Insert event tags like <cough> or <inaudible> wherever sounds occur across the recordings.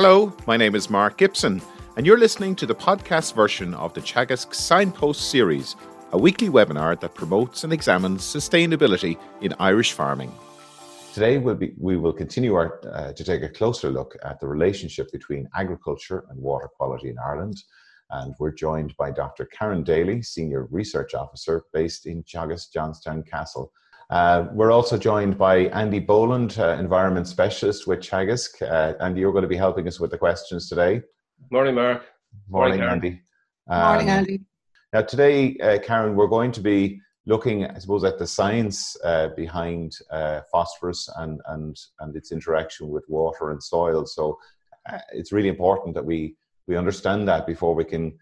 Hello, my name is Mark Gibson, and you're listening to the podcast version of the Teagasc Signpost series, a weekly webinar that promotes and examines sustainability in Irish farming. Today, we'll be, we will continue our, uh, to take a closer look at the relationship between agriculture and water quality in Ireland. And we're joined by Dr. Karen Daly, Senior Research Officer based in Teagasc Johnstown Castle. Uh, we're also joined by Andy Boland, uh, Environment Specialist with Teagasc. Uh, Andy, you're going to be helping us with the questions today. Morning, Mark. Morning, Morning Andy. Um, Morning, Andy. Now, today, uh, Karen, we're going to be looking, I suppose, at the science uh, behind uh, phosphorus and, and, and its interaction with water and soil. So it's really important that we, we understand that before we can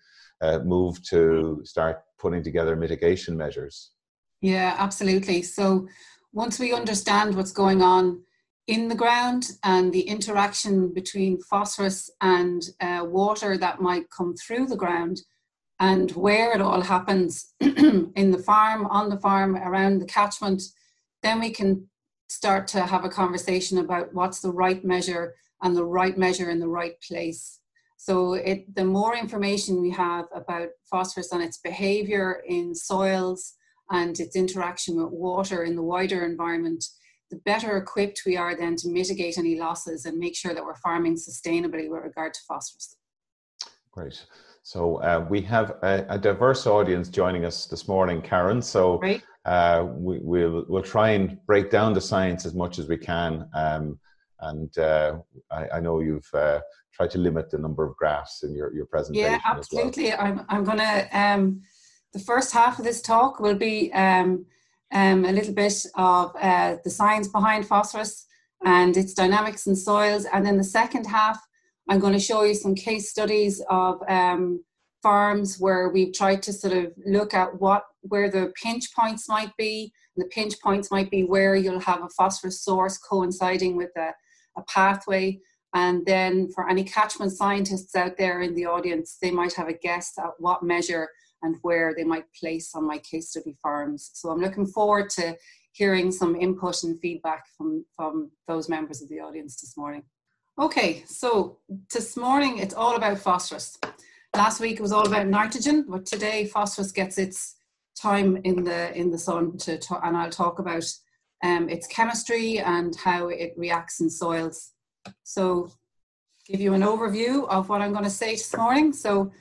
move to start putting together mitigation measures. Yeah, absolutely. So once we understand what's going on in the ground and the interaction between phosphorus and uh, water that might come through the ground and where it all happens <clears throat> in the farm, on the farm, around the catchment, then we can start to have a conversation about what's the right measure and the right measure in the right place. So it, the more information we have about phosphorus and its behavior in soils, and its interaction with water in the wider environment, the better equipped we are then to mitigate any losses and make sure that we're farming sustainably with regard to phosphorus. Great. So uh, we have a, a, diverse audience joining us this morning, Karen. So uh, we, will we'll try and break down the science as much as we can. Um, and uh, I, I, know you've uh, tried to limit the number of graphs in your, your presentation. Yeah, absolutely. Well. I'm, I'm going to um, the first half of this talk will be um, um, a little bit of uh, the science behind phosphorus and its dynamics in soils. And then the second half, I'm going to show you some case studies of um, farms where we've tried to sort of look at what where the pinch points might be. And the pinch points might be where you'll have a phosphorus source coinciding with a, a pathway. And then for any catchment scientists out there in the audience, they might have a guess at what measure and where they might place on my case study farms. So I'm looking forward to hearing some input and feedback from, from those members of the audience this morning. Okay, so this morning it's all about phosphorus. Last week it was all about nitrogen, but today phosphorus gets its time in the in the sun to and I'll talk about um, its chemistry and how it reacts in soils. So give you an overview of what I'm going to say this morning. So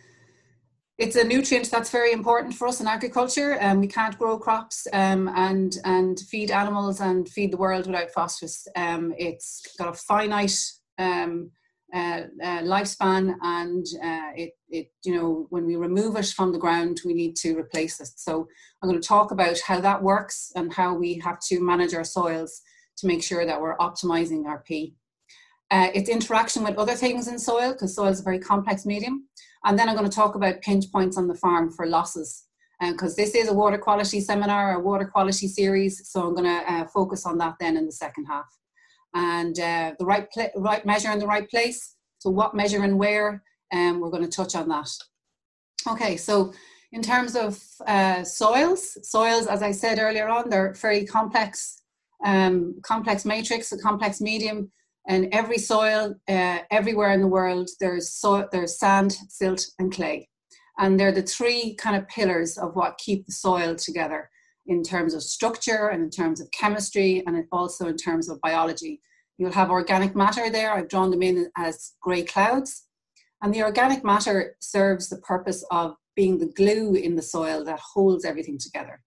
it's a nutrient that's very important for us in agriculture. and um, we can't grow crops um, and and feed animals and feed the world without phosphorus. Um, it's got a finite um, uh, uh, lifespan, and uh, it it you know when we remove it from the ground, we need to replace it. So I'm going to talk about how that works and how we have to manage our soils to make sure that we're optimizing our P. Uh, its interaction with other things in soil, because soil is a very complex medium. And then I'm going to talk about pinch points on the farm for losses. Because um, this is a water quality seminar, a water quality series, so I'm going to uh, focus on that then in the second half. And uh, the right, right measure in the right place. So, what measure and where, um, we're going to touch on that. Okay, so in terms of uh, soils, soils, as I said earlier on, they're very complex, um, complex matrix, a complex medium and every soil uh, everywhere in the world there's so there's sand silt and clay. And they're the three kind of pillars of what keep the soil together in terms of structure and in terms of chemistry and also in terms of biology. You'll have organic matter there. I've drawn them in as gray clouds. And the organic matter serves the purpose of being the glue in the soil that holds everything together.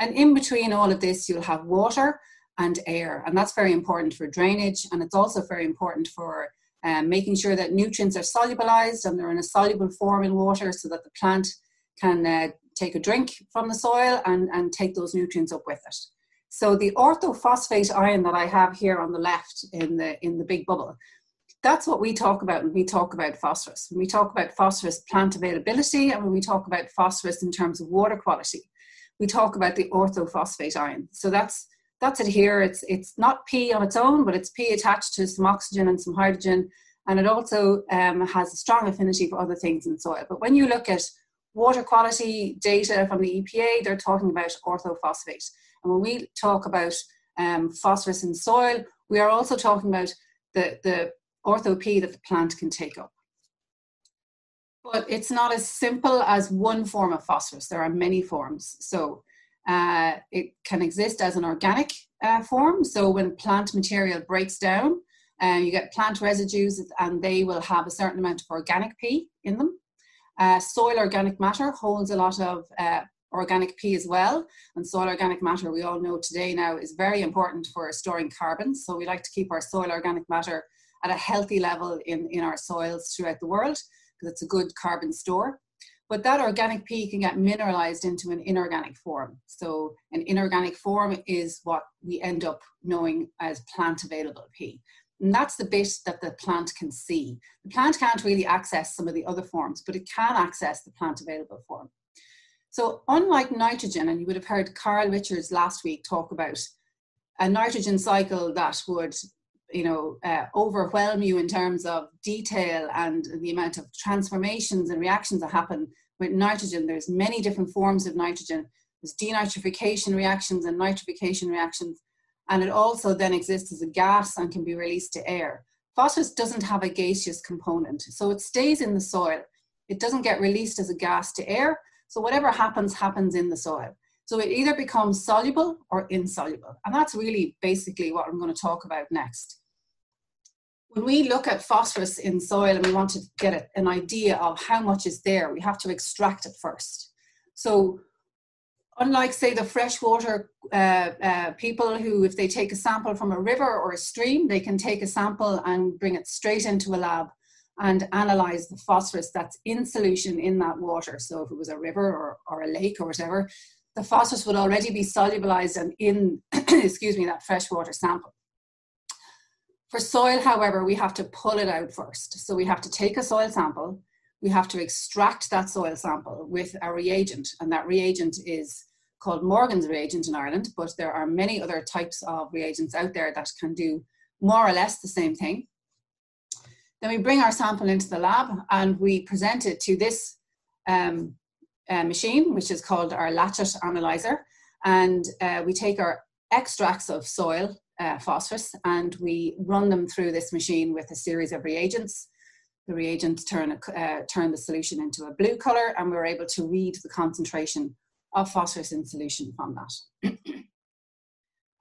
And in between all of this you'll have water and air. And that's very important for drainage, and it's also very important for um, making sure that nutrients are solubilized and they're in a soluble form in water so that the plant can uh, take a drink from the soil and, and take those nutrients up with it. So the orthophosphate ion that I have here on the left in the in the big bubble, that's what we talk about when we talk about phosphorus. When we talk about phosphorus plant availability and when we talk about phosphorus in terms of water quality, we talk about the orthophosphate ion. So that's that's it here. It's it's not P on its own, but it's P attached to some oxygen and some hydrogen, and it also um, has a strong affinity for other things in soil. But when you look at water quality data from the EPA, they're talking about orthophosphate. And when we talk about um, phosphorus in soil, we are also talking about the, the ortho-P that the plant can take up. But it's not as simple as one form of phosphorus. There are many forms. So uh, it can exist as an organic uh, form. So when plant material breaks down, uh, you get plant residues and they will have a certain amount of organic P in them. Uh, soil organic matter holds a lot of uh, organic P as well. And soil organic matter, we all know today now, is very important for storing carbon. So we like to keep our soil organic matter at a healthy level in, in our soils throughout the world because it's a good carbon store. But that organic P can get mineralized into an inorganic form. So an inorganic form is what we end up knowing as plant available P. And that's the bit that the plant can see. The plant can't really access some of the other forms, but it can access the plant available form. So unlike nitrogen, and you would have heard Karl Richards last week talk about a nitrogen cycle that would you know uh, overwhelm you in terms of detail and the amount of transformations and reactions that happen with nitrogen. There's many different forms of nitrogen. There's denitrification reactions and nitrification reactions. And it also then exists as a gas and can be released to air. Phosphorus doesn't have a gaseous component so it stays in the soil. It doesn't get released as a gas to air. So whatever happens happens in the soil so it either becomes soluble or insoluble. And that's really basically what I'm going to talk about next. When we look at phosphorus in soil and we want to get an idea of how much is there, we have to extract it first. So unlike say the freshwater uh, uh, people who if they take a sample from a river or a stream they can take a sample and bring it straight into a lab and analyze the phosphorus that's in solution in that water so if it was a river or, or a lake or whatever the phosphorus would already be solubilized and in, <clears throat> excuse me, that freshwater sample. For soil, however, we have to pull it out first. So we have to take a soil sample, we have to extract that soil sample with a reagent, and that reagent is called Morgan's reagent in Ireland, but there are many other types of reagents out there that can do more or less the same thing. Then we bring our sample into the lab and we present it to this um, uh, machine, which is called our Lachat analyzer. And uh, we take our extracts of soil uh, phosphorus and we run them through this machine with a series of reagents. The reagents turn, uh, turn the solution into a blue color and we're able to read the concentration of phosphorus in solution from that. <clears throat>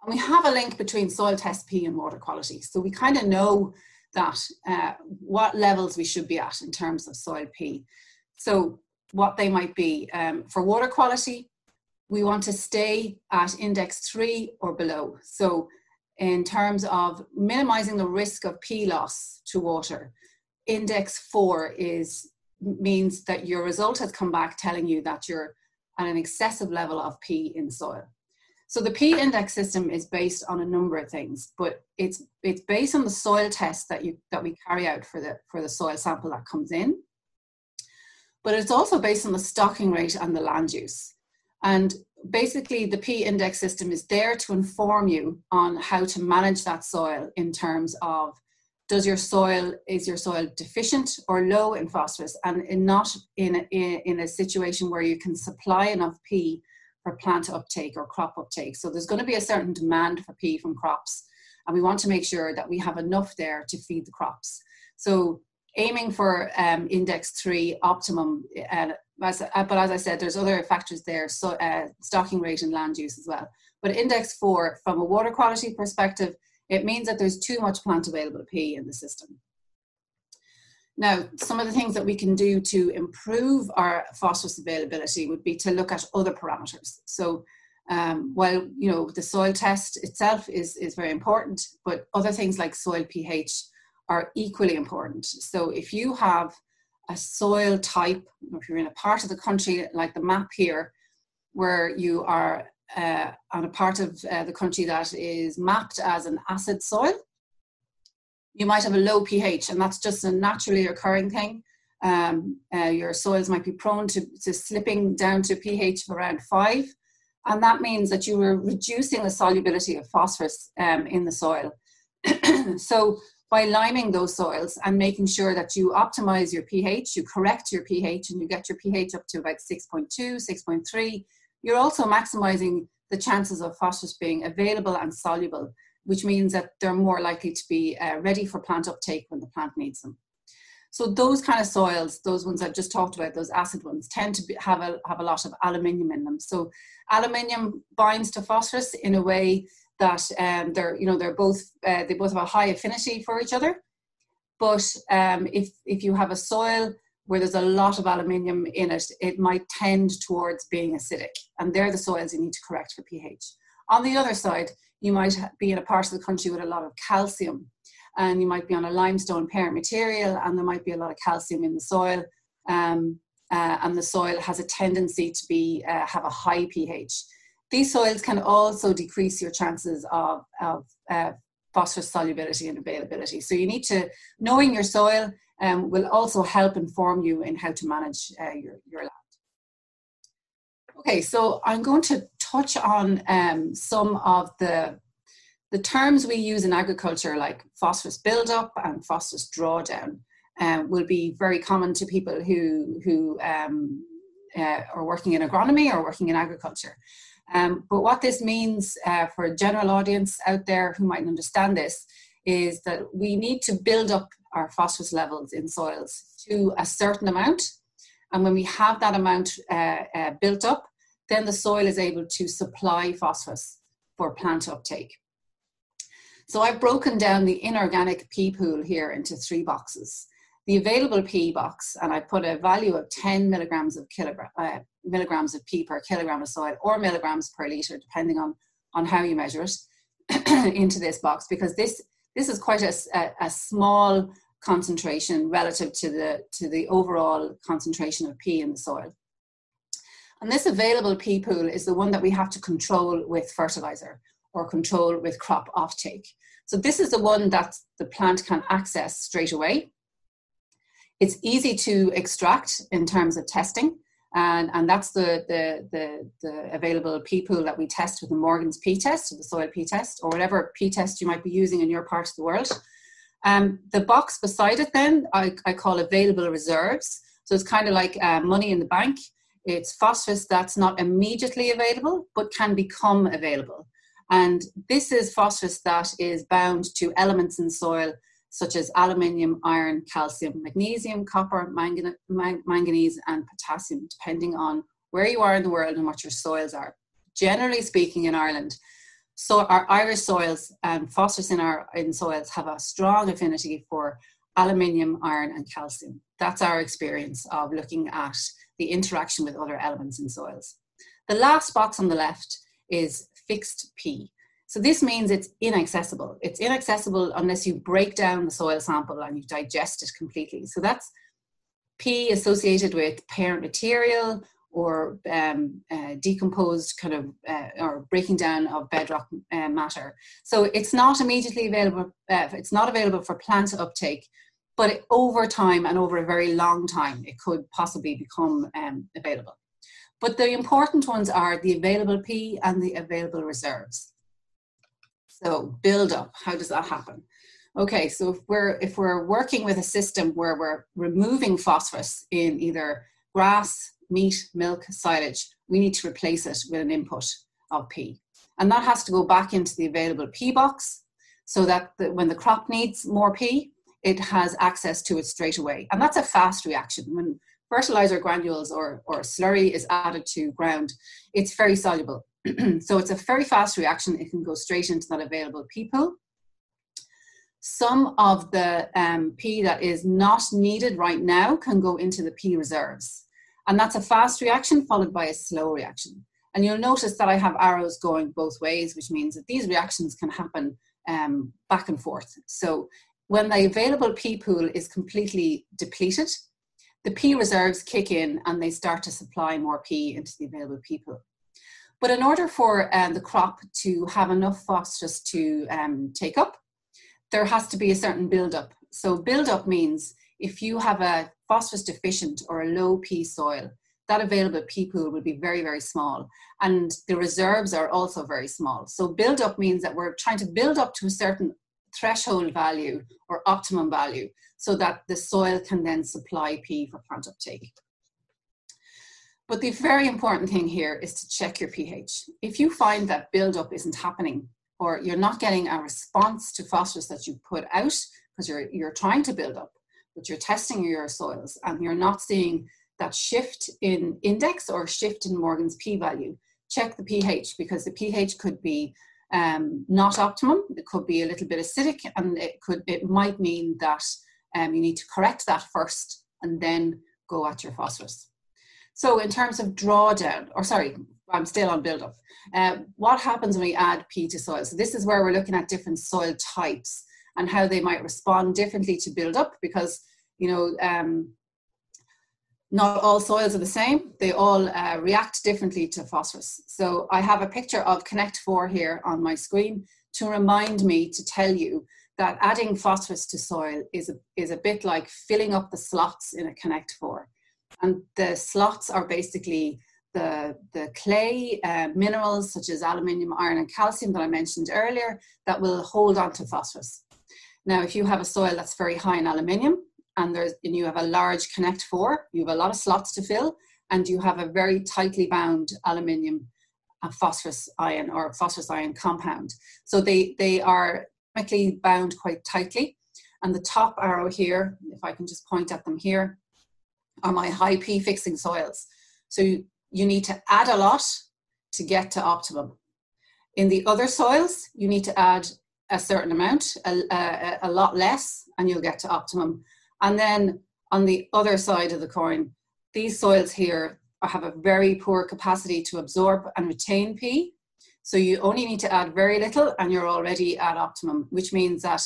and we have a link between soil test P and water quality. So we kind of know that uh, what levels we should be at in terms of soil P. So what they might be. Um, for water quality, we want to stay at index three or below. So in terms of minimizing the risk of P loss to water, index four is means that your result has come back telling you that you're at an excessive level of P in soil. So the P index system is based on a number of things, but it's it's based on the soil test that you that we carry out for the for the soil sample that comes in but it's also based on the stocking rate and the land use. And basically, the P index system is there to inform you on how to manage that soil in terms of does your soil is your soil deficient or low in phosphorus? And in not in a, in a situation where you can supply enough p for plant uptake or crop uptake. So there's going to be a certain demand for p from crops and we want to make sure that we have enough there to feed the crops. So aiming for um, index three optimum. Uh, as, uh, but as I said, there's other factors there, so uh, stocking rate and land use as well. But index four, from a water quality perspective, it means that there's too much plant available P in the system. Now, some of the things that we can do to improve our phosphorus availability would be to look at other parameters. So um, while you know the soil test itself is, is very important, but other things like soil pH are equally important. So if you have a soil type, if you're in a part of the country like the map here, where you are uh, on a part of uh, the country that is mapped as an acid soil, you might have a low pH, and that's just a naturally occurring thing. Um, uh, your soils might be prone to, to slipping down to pH of around five, and that means that you are reducing the solubility of phosphorus um, in the soil. <clears throat> so by liming those soils and making sure that you optimize your pH, you correct your pH, and you get your pH up to about 6.2, 6.3, you're also maximizing the chances of phosphorus being available and soluble which means that they're more likely to be uh, ready for plant uptake when the plant needs them. So those kind of soils, those ones I've just talked about, those acid ones, tend to be, have a have a lot of aluminium in them. So aluminium binds to phosphorus in a way that um, they're you know they're both uh, they both have a high affinity for each other. But um, if if you have a soil where there's a lot of aluminium in it, it might tend towards being acidic, and they're the soils you need to correct for pH. On the other side, you might be in a part of the country with a lot of calcium and you might be on a limestone parent material and there might be a lot of calcium in the soil um, uh, and the soil has a tendency to be uh, have a high pH. These soils can also decrease your chances of, of uh, phosphorus solubility and availability. So you need to, knowing your soil um, will also help inform you in how to manage uh, your, your land. Okay, so I'm going to touch on um, some of the the terms we use in agriculture, like phosphorus buildup and phosphorus drawdown, um, will be very common to people who, who um, uh, are working in agronomy or working in agriculture. Um, but what this means uh, for a general audience out there who might understand this is that we need to build up our phosphorus levels in soils to a certain amount. And when we have that amount uh, uh built up, then the soil is able to supply phosphorus for plant uptake. So I've broken down the inorganic P pool here into three boxes. The available P box, and I put a value of 10 milligrams of kilogram, uh, milligrams of P per kilogram of soil or milligrams per liter, depending on, on how you measure it, <clears throat> into this box because this, this is quite a, a, a small concentration relative to the, to the overall concentration of P in the soil. And this available P pool is the one that we have to control with fertilizer or control with crop offtake. So this is the one that the plant can access straight away. It's easy to extract in terms of testing, and, and that's the, the, the, the available P pool that we test with the Morgan's P test, or the soil P test, or whatever P test you might be using in your part of the world. Um, the box beside it then, I, I call available reserves. So it's kind of like uh, money in the bank. It's phosphorus that's not immediately available, but can become available. And this is phosphorus that is bound to elements in soil such as aluminium, iron, calcium, magnesium, copper, manganese, and potassium, depending on where you are in the world and what your soils are. Generally speaking, in Ireland, so our Irish soils and phosphorus in our in soils have a strong affinity for aluminium, iron, and calcium. That's our experience of looking at the interaction with other elements in soils. The last box on the left is fixed P. So this means it's inaccessible. It's inaccessible unless you break down the soil sample and you digest it completely. So that's P associated with parent material or um, uh, decomposed kind of uh, or breaking down of bedrock uh, matter. So it's not immediately available. Uh, it's not available for plant uptake, but it, over time and over a very long time, it could possibly become um, available. But the important ones are the available P and the available reserves. So build up, how does that happen? Okay, so if we're if we're working with a system where we're removing phosphorus in either grass, meat, milk, silage, we need to replace it with an input of P. And that has to go back into the available P box so that the, when the crop needs more P, it has access to it straight away. And that's a fast reaction. When fertilizer granules or, or slurry is added to ground, it's very soluble. <clears throat> so it's a very fast reaction. It can go straight into that available P pool. Some of the um, P that is not needed right now can go into the P reserves. And that's a fast reaction followed by a slow reaction. And you'll notice that I have arrows going both ways, which means that these reactions can happen um, back and forth. So when the available P pool is completely depleted, the P reserves kick in and they start to supply more P into the available P pool. But in order for um, the crop to have enough phosphorus to um, take up, there has to be a certain build-up. So build-up means if you have a phosphorus deficient or a low P soil, that available P pool will be very, very small. And the reserves are also very small. So build up means that we're trying to build up to a certain threshold value or optimum value so that the soil can then supply P for plant uptake. But the very important thing here is to check your pH. If you find that buildup isn't happening or you're not getting a response to phosphorus that you put out because you're you're trying to build up, but you're testing your soils and you're not seeing that shift in index or shift in Morgan's p-value, check the pH because the pH could be um, not optimum. It could be a little bit acidic, and it could it might mean that um, you need to correct that first and then go at your phosphorus. So in terms of drawdown, or sorry, I'm still on build up. Uh, what happens when we add P to soil? So this is where we're looking at different soil types and how they might respond differently to build up because you know um, not all soils are the same. They all uh, react differently to phosphorus. So I have a picture of Connect 4 here on my screen to remind me to tell you that adding phosphorus to soil is a, is a bit like filling up the slots in a Connect 4. And the slots are basically the, the clay uh, minerals such as aluminium, iron, and calcium that I mentioned earlier that will hold on to phosphorus. Now, if you have a soil that's very high in aluminium, and there's and you have a large connect four you have a lot of slots to fill and you have a very tightly bound aluminium phosphorus ion or phosphorus ion compound so they they are chemically bound quite tightly and the top arrow here if i can just point at them here are my high p fixing soils so you, need to add a lot to get to optimum in the other soils you need to add a certain amount a, a, a lot less and you'll get to optimum and then on the other side of the coin, these soils here have a very poor capacity to absorb and retain P. So you only need to add very little and you're already at optimum, which means that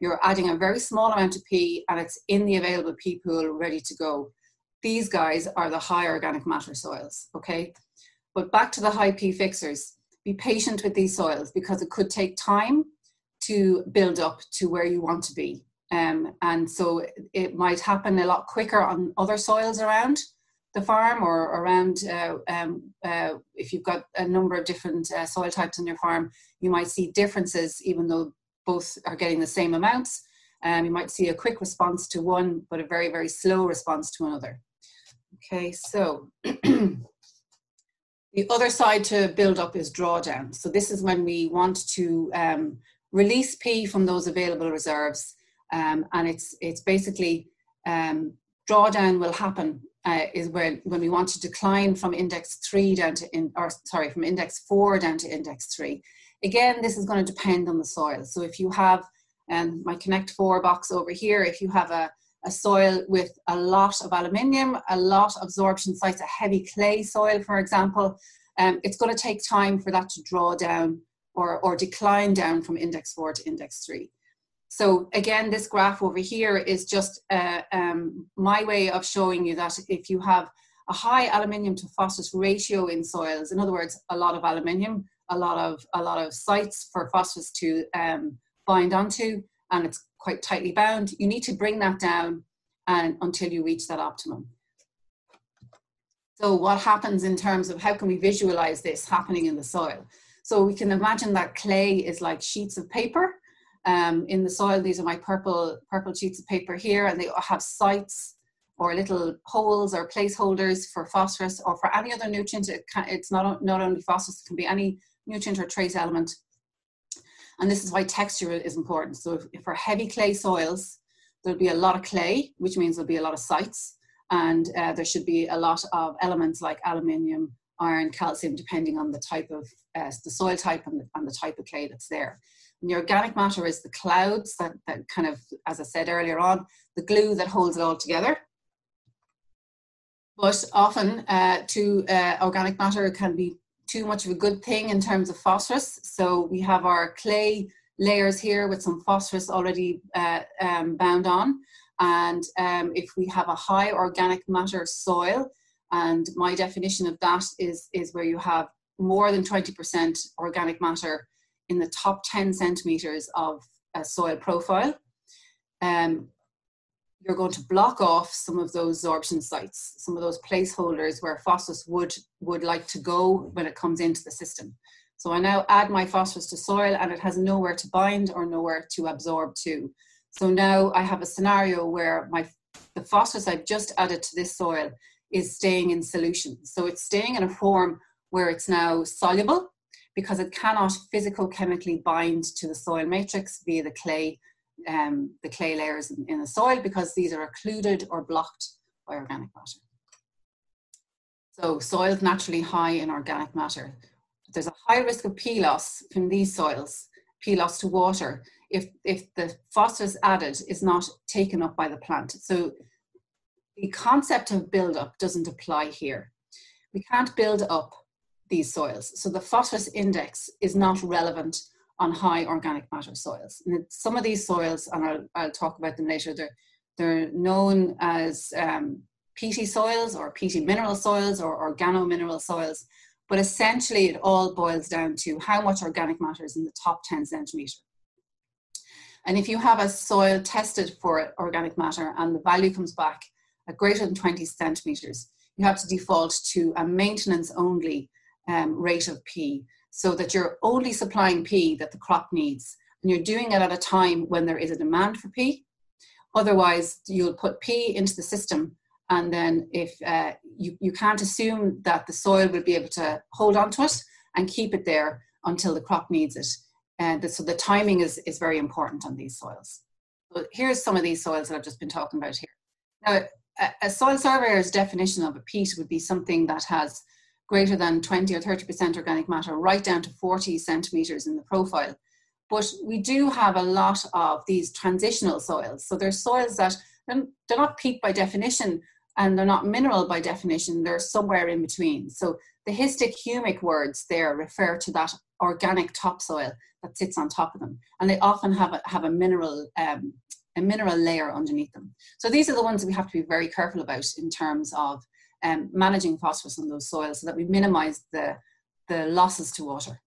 you're adding a very small amount of P and it's in the available P pool ready to go. These guys are the high organic matter soils, okay? But back to the high P fixers, be patient with these soils because it could take time to build up to where you want to be. Um, and so it might happen a lot quicker on other soils around the farm or around uh, um, uh, if you've got a number of different uh, soil types on your farm you might see differences even though both are getting the same amounts um, you might see a quick response to one but a very very slow response to another okay so <clears throat> the other side to build up is drawdown so this is when we want to um, release p from those available reserves um, and it's it's basically um, drawdown will happen uh, is when when we want to decline from index three down to in or sorry from index four down to index three. Again, this is going to depend on the soil. So if you have um, my Connect Four box over here, if you have a a soil with a lot of aluminium, a lot of absorption sites, a heavy clay soil, for example, um, it's going to take time for that to draw down or, or decline down from index four to index three. So again, this graph over here is just uh, um, my way of showing you that if you have a high aluminium to phosphorus ratio in soils, in other words, a lot of aluminium, a lot of a lot of sites for phosphorus to um, bind onto, and it's quite tightly bound. You need to bring that down and until you reach that optimum. So what happens in terms of how can we visualize this happening in the soil? So we can imagine that clay is like sheets of paper um, in the soil. These are my purple, purple sheets of paper here, and they have sites or little holes or placeholders for phosphorus or for any other nutrient. It can, it's not, not only phosphorus, it can be any nutrient or trace element. And this is why texture is important. So if, for heavy clay soils, there'll be a lot of clay, which means there'll be a lot of sites, and uh, there should be a lot of elements like aluminium, iron, calcium, depending on the type of uh, the soil type and the, and the type of clay that's there. And the organic matter is the clouds that, that kind of, as I said earlier on, the glue that holds it all together. But often, uh, to uh, organic matter can be too much of a good thing in terms of phosphorus. So we have our clay layers here with some phosphorus already uh, um, bound on. And um, if we have a high organic matter soil, and my definition of that is, is where you have more than 20% organic matter in the top 10 centimeters of a soil profile, um, you're going to block off some of those sorption sites, some of those placeholders where phosphorus would, would like to go when it comes into the system. So I now add my phosphorus to soil and it has nowhere to bind or nowhere to absorb to. So now I have a scenario where my the phosphorus I've just added to this soil is staying in solution. So it's staying in a form where it's now soluble because it cannot physico-chemically bind to the soil matrix via the clay, um, the clay layers in, in the soil because these are occluded or blocked by organic matter. So soils naturally high in organic matter. There's a high risk of P loss from these soils, P loss to water, if, if the phosphorus added is not taken up by the plant. So the concept of build up doesn't apply here. We can't build up these soils. So the phosphorus index is not relevant on high organic matter soils. And some of these soils, and I'll, I'll talk about them later, they're, they're known as um, peaty soils or peaty mineral soils or organo-mineral soils. But essentially it all boils down to how much organic matter is in the top 10 centimetre. And if you have a soil tested for organic matter and the value comes back at greater than 20 centimetres, you have to default to a maintenance only um, rate of P so that you're only supplying P that the crop needs. And you're doing it at a time when there is a demand for P. Otherwise, you'll put P into the system and then if uh, you, you can't assume that the soil will be able to hold on to it and keep it there until the crop needs it. And so the timing is, is very important on these soils. So here's some of these soils that I've just been talking about here. Now, a, a soil surveyor's definition of a peat would be something that has greater than 20 or 30% organic matter, right down to 40 centimeters in the profile. But we do have a lot of these transitional soils. So they're soils that they're not peat by definition and they're not mineral by definition, they're somewhere in between. So the histic humic words there refer to that organic topsoil that sits on top of them. And they often have a, have a mineral um, a mineral layer underneath them. So these are the ones that we have to be very careful about in terms of um, managing phosphorus in those soils so that we minimize the, the losses to water.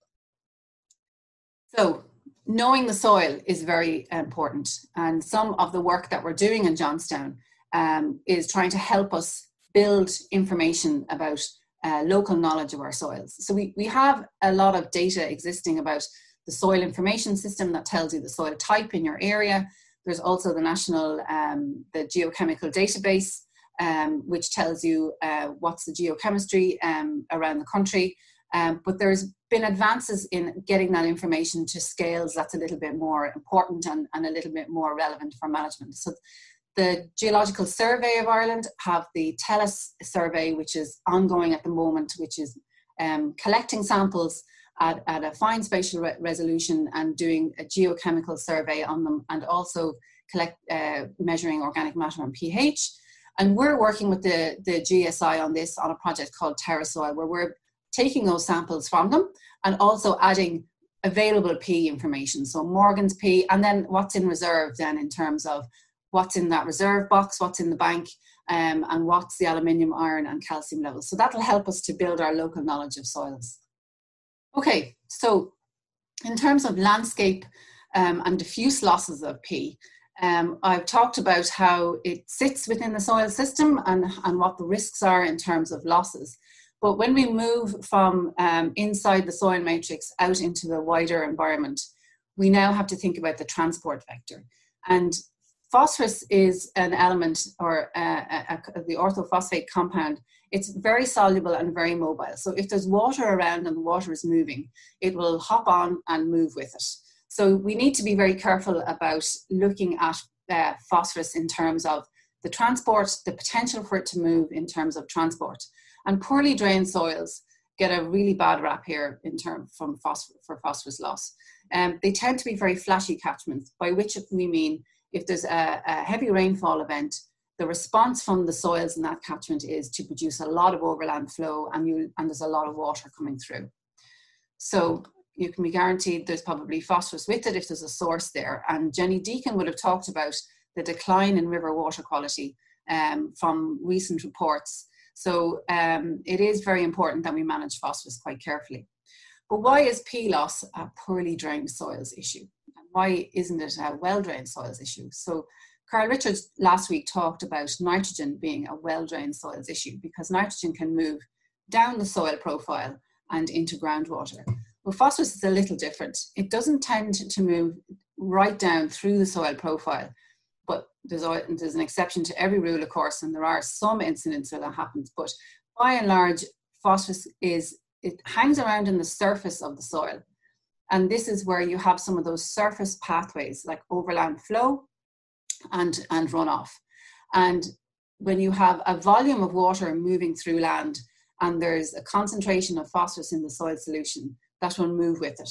So knowing the soil is very important. And some of the work that we're doing in Johnstown um, is trying to help us build information about uh, local knowledge of our soils. So we, we have a lot of data existing about the soil information system that tells you the soil type in your area. There's also the national, um, the geochemical database, um, which tells you uh, what's the geochemistry um, around the country. Um, but there's been advances in getting that information to scales that's a little bit more important and, and a little bit more relevant for management. So the Geological Survey of Ireland have the Tellus survey, which is ongoing at the moment, which is um, collecting samples at, at, a fine spatial re resolution and doing a geochemical survey on them and also collect, uh, measuring organic matter and pH. And we're working with the, the GSI on this on a project called TerraSoil, where we're taking those samples from them and also adding available P information. So Morgan's P, and then what's in reserve then in terms of what's in that reserve box, what's in the bank, um, and what's the aluminium, iron, and calcium levels. So that'll help us to build our local knowledge of soils. Okay, so in terms of landscape um, and diffuse losses of P, um, I've talked about how it sits within the soil system and, and what the risks are in terms of losses. But when we move from um, inside the soil matrix out into the wider environment, we now have to think about the transport vector. And phosphorus is an element or uh, a, a, the orthophosphate compound. It's very soluble and very mobile. So if there's water around and the water is moving, it will hop on and move with it. So we need to be very careful about looking at uh, phosphorus in terms of the transport, the potential for it to move in terms of transport. And poorly drained soils get a really bad rap here in term from phosphor- for phosphorus loss. Um, they tend to be very flashy catchments, by which we mean if there's a, a heavy rainfall event, the response from the soils in that catchment is to produce a lot of overland flow and, you, and there's a lot of water coming through. So you can be guaranteed there's probably phosphorus with it if there's a source there. And Jenny Deakin would have talked about the decline in river water quality um, from recent reports. So um, it is very important that we manage phosphorus quite carefully. But why is P loss a poorly drained soils issue? And why isn't it a well-drained soils issue? So Karl Richards last week talked about nitrogen being a well-drained soils issue because nitrogen can move down the soil profile and into groundwater. Well, phosphorus is a little different. It doesn't tend to move right down through the soil profile, but there's, a, there's an exception to every rule, of course, and there are some incidents where that happens. But by and large, phosphorus is it hangs around in the surface of the soil. And this is where you have some of those surface pathways like overland flow and, and runoff. And when you have a volume of water moving through land and there's a concentration of phosphorus in the soil solution, that will move with it.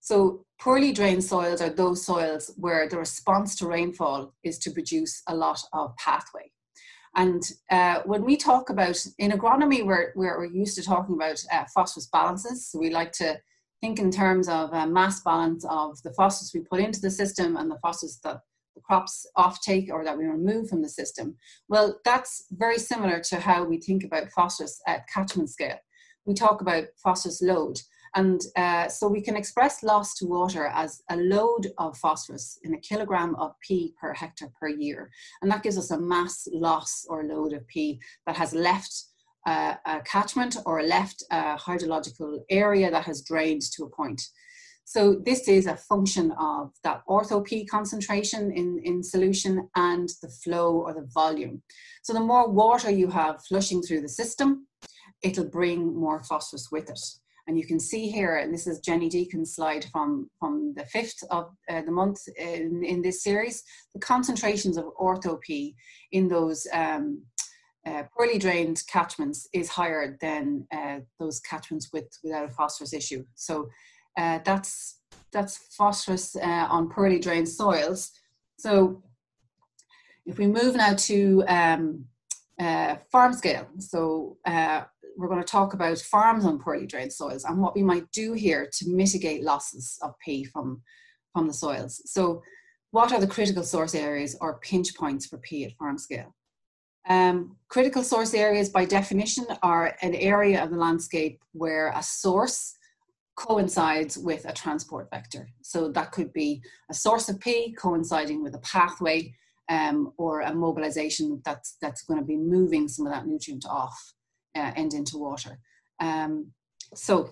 So poorly drained soils are those soils where the response to rainfall is to produce a lot of pathway. And uh, when we talk about, in agronomy, we're, we're, used to talking about uh, phosphorus balances. So we like to think in terms of a mass balance of the phosphorus we put into the system and the phosphorus that the crops offtake or that we remove from the system. Well, that's very similar to how we think about phosphorus at catchment scale. We talk about phosphorus load. And uh, so we can express loss to water as a load of phosphorus in a kilogram of P per hectare per year. And that gives us a mass loss or load of P that has left uh, a catchment or left a hydrological area that has drained to a point. So this is a function of that ortho P concentration in, in solution and the flow or the volume. So the more water you have flushing through the system, it'll bring more phosphorus with it. And you can see here, and this is Jenny Deakin's slide from, from the 5th of uh, the month in, in this series, the concentrations of ortho-P in those um, uh, poorly drained catchments is higher than uh, those catchments with, without a phosphorus issue. So uh, that's, that's phosphorus uh, on poorly drained soils. So if we move now to um, uh, farm scale, so we're going to talk about farms on poorly drained soils and what we might do here to mitigate losses of P from, from the soils. So what are the critical source areas or pinch points for P at farm scale? Um, critical source areas by definition are an area of the landscape where a source coincides with a transport vector. So that could be a source of P coinciding with a pathway um, or a mobilization that's, that's going to be moving some of that nutrient off uh, and into water. Um, so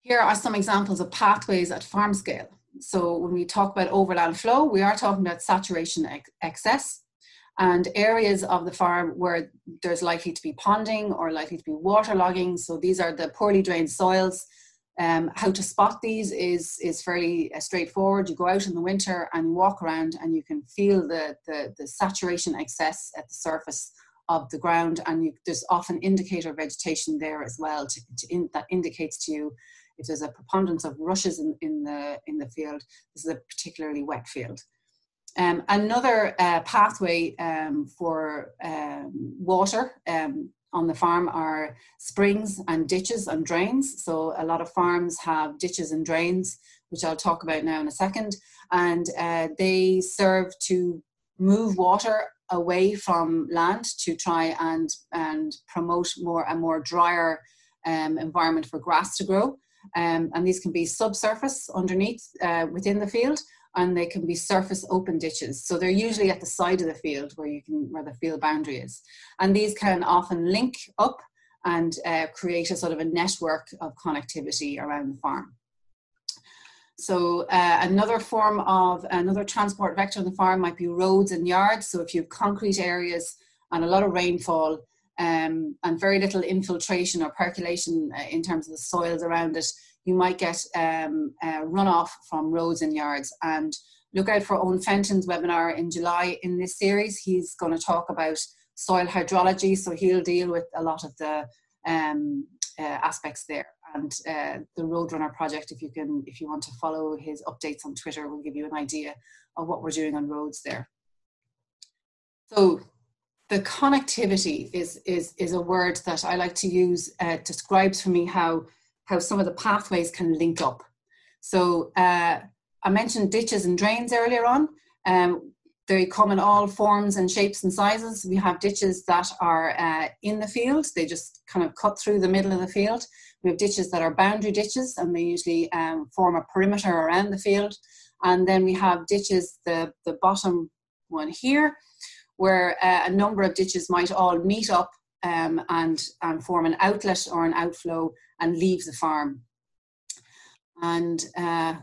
here are some examples of pathways at farm scale. So when we talk about overland flow, we are talking about saturation ex excess and areas of the farm where there's likely to be ponding or likely to be waterlogging. So these are the poorly drained soils. Um, how to spot these is, is fairly uh, straightforward. You go out in the winter and walk around and you can feel the, the, the saturation excess at the surface of the ground and you, there's often indicator vegetation there as well to, to in, that indicates to you if there's a preponderance of rushes in, in, the, in the field, this is a particularly wet field. Um, another uh, pathway um, for um, water um, on the farm are springs and ditches and drains. So a lot of farms have ditches and drains, which I'll talk about now in a second, and uh, they serve to move water away from land to try and, and promote more a more drier um, environment for grass to grow. Um, and these can be subsurface underneath uh, within the field, and they can be surface open ditches. So they're usually at the side of the field where you can where the field boundary is, and these can often link up and uh, create a sort of a network of connectivity around the farm. So uh, another form of another transport vector on the farm might be roads and yards. So if you have concrete areas and a lot of rainfall um, and very little infiltration or percolation uh, in terms of the soils around it, you might get um, uh, runoff from roads and yards. And look out for Owen Fenton's webinar in July in this series. He's going to talk about soil hydrology, so he'll deal with a lot of the um, uh, aspects there and uh, the Roadrunner project. If you can, if you want to follow his updates on Twitter, will give you an idea of what we're doing on roads there. So the connectivity is is is a word that I like to use. Uh, describes for me how how some of the pathways can link up. So uh, I mentioned ditches and drains earlier on. Um, they come in all forms and shapes and sizes. We have ditches that are uh, in the field, they just kind of cut through the middle of the field. We have ditches that are boundary ditches and they usually um, form a perimeter around the field. And then we have ditches, the, the bottom one here, where uh, a number of ditches might all meet up um, and, and form an outlet or an outflow and leave the farm. And uh,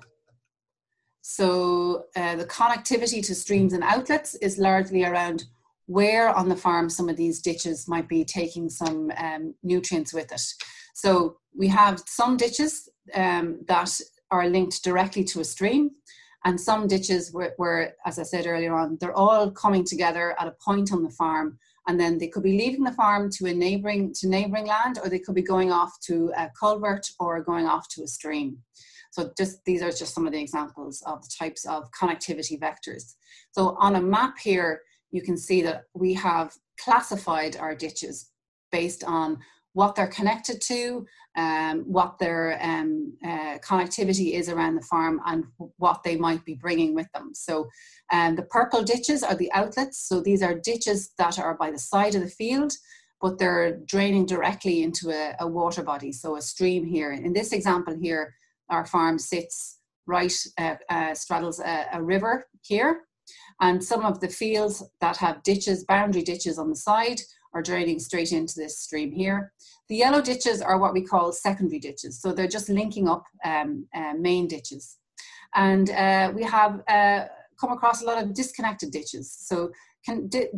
so uh, the connectivity to streams and outlets is largely around where on the farm some of these ditches might be taking some um, nutrients with it. So we have some ditches um, that are linked directly to a stream, and some ditches were, where, as I said earlier on, they're all coming together at a point on the farm, and then they could be leaving the farm to a neighboring to neighboring land, or they could be going off to a culvert or going off to a stream. So just these are just some of the examples of the types of connectivity vectors. So on a map here, you can see that we have classified our ditches based on what they're connected to, um, what their um, uh, connectivity is around the farm, and what they might be bringing with them. So, um, the purple ditches are the outlets. So, these are ditches that are by the side of the field, but they're draining directly into a, a water body, so a stream here. In this example here, our farm sits right, uh, uh, straddles a, a river here, and some of the fields that have ditches, boundary ditches on the side, are draining straight into this stream here. The yellow ditches are what we call secondary ditches, so they're just linking up um, uh, main ditches. And uh, we have uh, come across a lot of disconnected ditches. So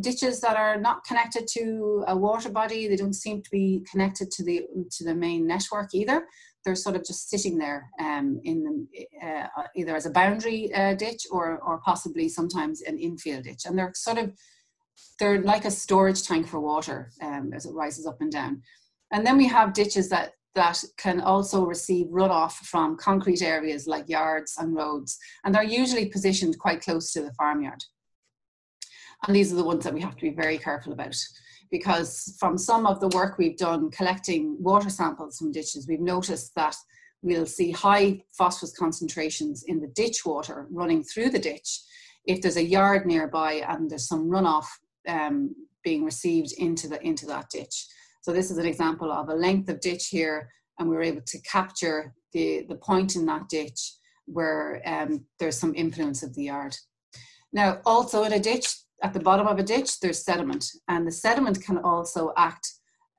ditches that are not connected to a water body, they don't seem to be connected to the to the main network either. They're sort of just sitting there um, in the, uh, either as a boundary uh, ditch or or possibly sometimes an infield ditch, and they're sort of they're like a storage tank for water um, as it rises up and down. And then we have ditches that that can also receive runoff from concrete areas like yards and roads, and they're usually positioned quite close to the farmyard. And these are the ones that we have to be very careful about because from some of the work we've done collecting water samples from ditches, we've noticed that we'll see high phosphorus concentrations in the ditch water running through the ditch if there's a yard nearby and there's some runoff um, being received into the into that ditch. So this is an example of a length of ditch here, and we were able to capture the, the point in that ditch where um, there's some influence of the yard. Now, also in a ditch, at the bottom of a ditch, there's sediment, and the sediment can also act.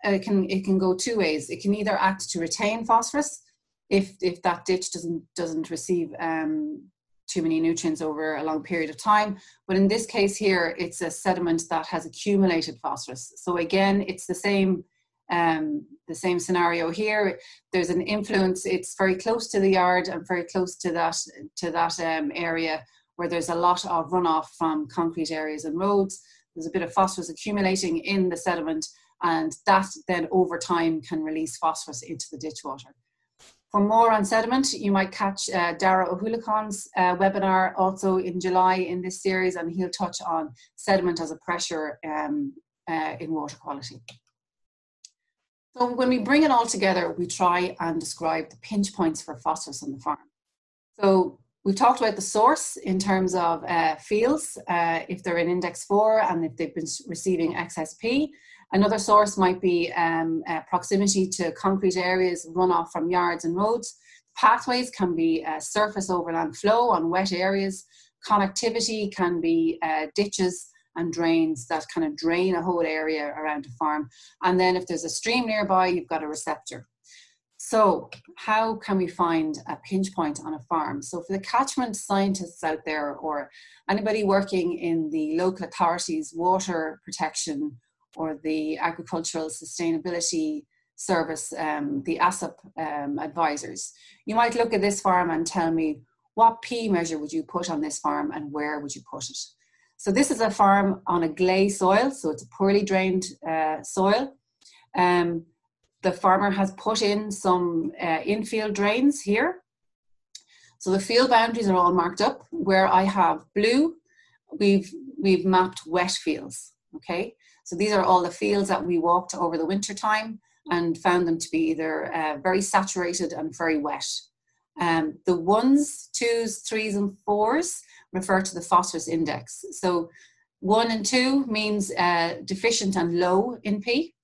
Uh, it can it can go two ways. It can either act to retain phosphorus, if if that ditch doesn't doesn't receive um, too many nutrients over a long period of time. But in this case here, it's a sediment that has accumulated phosphorus. So again, it's the same um, the same scenario here. There's an influence. It's very close to the yard and very close to that to that um, area where there's a lot of runoff from concrete areas and roads. There's a bit of phosphorus accumulating in the sediment, and that then over time can release phosphorus into the ditch water. For more on sediment, you might catch uh, Daire Ó hUallacháin's uh, webinar also in July in this series, and he'll touch on sediment as a pressure um, uh, in water quality. So when we bring it all together, we try and describe the pinch points for phosphorus on the farm. So we've talked about the source in terms of uh, fields, uh, if they're in index four and if they've been receiving excess P, Another source might be um, uh, proximity to concrete areas, runoff from yards and roads. Pathways can be uh, surface overland flow on wet areas. Connectivity can be uh, ditches and drains that kind of drain a whole area around a farm. And then if there's a stream nearby, you've got a receptor. So, how can we find a pinch point on a farm? So, for the catchment scientists out there, or anybody working in the local authorities' water protection or the Agricultural Sustainability Service, um, the ASSAP um, advisors. You might look at this farm and tell me what P measure would you put on this farm and where would you put it? So this is a farm on a gley soil, so it's a poorly drained uh, soil. Um, the farmer has put in some uh, infield drains here. So the field boundaries are all marked up. Where I have blue, we've we've mapped wet fields. Okay, so these are all the fields that we walked over the winter time and found them to be either uh, very saturated and very wet. Um, the ones, twos, threes, and fours refer to the phosphorus index. So one and two means uh, deficient and low in P.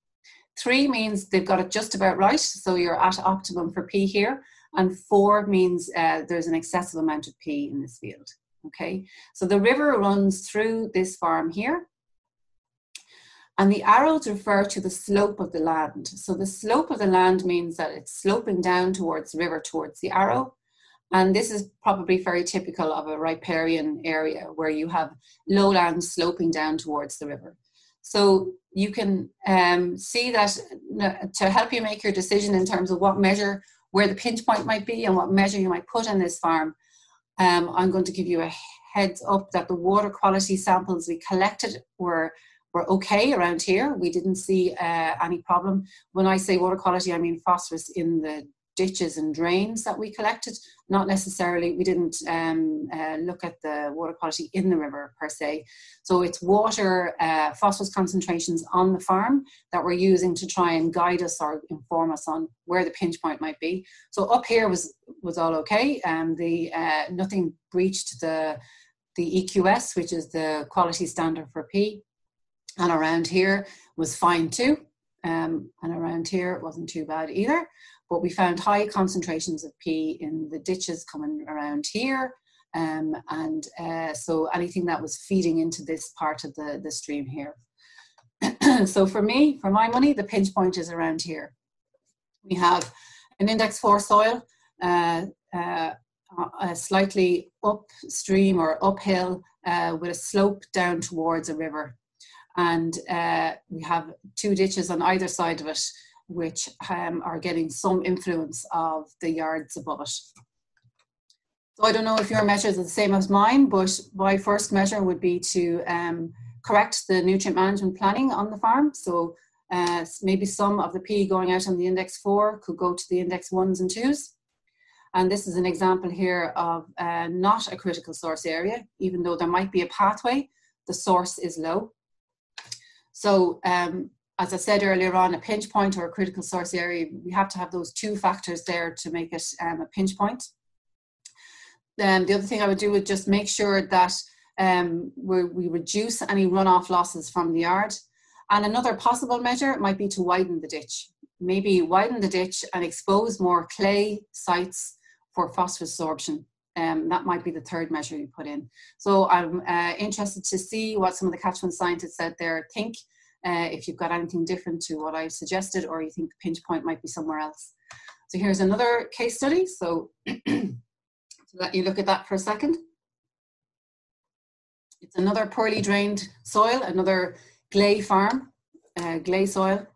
Three means they've got it just about right, so you're at optimum for P here. And four means uh, there's an excessive amount of P in this field. Okay, so the river runs through this farm here and the arrows refer to the slope of the land. So the slope of the land means that it's sloping down towards the river, towards the arrow. And this is probably very typical of a riparian area where you have lowlands sloping down towards the river. So you can um, see that to help you make your decision in terms of what measure, where the pinch point might be and what measure you might put in this farm, um, I'm going to give you a heads up that the water quality samples we collected were were okay around here. We didn't see uh, any problem. When I say water quality, I mean phosphorus in the ditches and drains that we collected. Not necessarily, we didn't um, uh, look at the water quality in the river per se. So it's water uh, phosphorus concentrations on the farm that we're using to try and guide us or inform us on where the pinch point might be. So up here was was all okay. Um, the uh, nothing breached the the EQS, which is the quality standard for P and around here was fine too. Um, and around here it wasn't too bad either. But we found high concentrations of P in the ditches coming around here. Um, and uh, so anything that was feeding into this part of the, the stream here. <clears throat> so for me, for my money, the pinch point is around here. We have an index 4 soil, uh, uh, slightly upstream or uphill uh, with a slope down towards a river and uh, we have two ditches on either side of it which um, are getting some influence of the yards above it. So I don't know if your measures are the same as mine, but my first measure would be to um, correct the nutrient management planning on the farm. So uh, maybe some of the P going out on the index 4 could go to the index 1s and 2s. And this is an example here of uh, not a critical source area, even though there might be a pathway, the source is low. So um, as I said earlier on, a pinch point or a critical source area, we have to have those two factors there to make it um, a pinch point. Then the other thing I would do is just make sure that um, we reduce any runoff losses from the yard. And another possible measure might be to widen the ditch. Maybe widen the ditch and expose more clay sites for phosphorus absorption. Um, that might be the third measure you put in. So I'm uh, interested to see what some of the catchment scientists out there think, uh, if you've got anything different to what I've suggested or you think the pinch point might be somewhere else. So here's another case study. So, <clears throat> let you look at that for a second. It's another poorly drained soil, another gley farm, uh, gley soil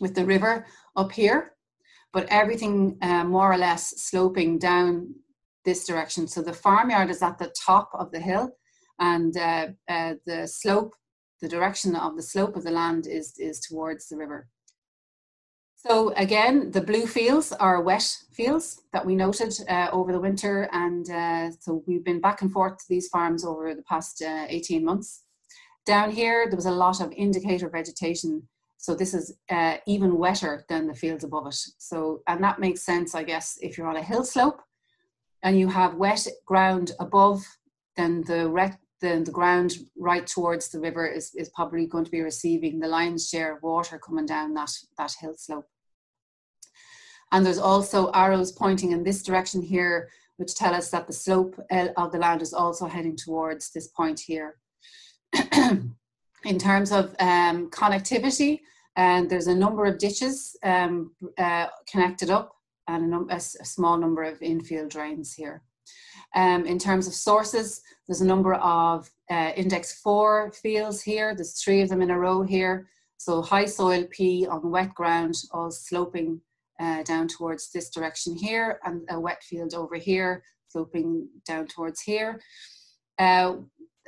with the river up here, but everything uh, more or less sloping down this direction. So the farmyard is at the top of the hill, and uh, uh, the slope, the direction of the slope of the land is, is towards the river. So again, the blue fields are wet fields that we noted uh, over the winter, and uh, so we've been back and forth to these farms over the past uh, 18 months. Down here, there was a lot of indicator vegetation so this is uh, even wetter than the fields above it. So, and that makes sense, I guess, if you're on a hill slope and you have wet ground above, then the, ret- the, ground right towards the river is, is probably going to be receiving the lion's share of water coming down that, that hill slope. And there's also arrows pointing in this direction here, which tell us that the slope uh, of the land is also heading towards this point here. <clears throat> in terms of um, connectivity, and there's a number of ditches um, uh, connected up and a, a, small number of infield drains here. Um, in terms of sources, there's a number of uh, index four fields here. There's three of them in a row here. So high soil P on wet ground, all sloping uh, down towards this direction here, and a wet field over here, sloping down towards here. Uh,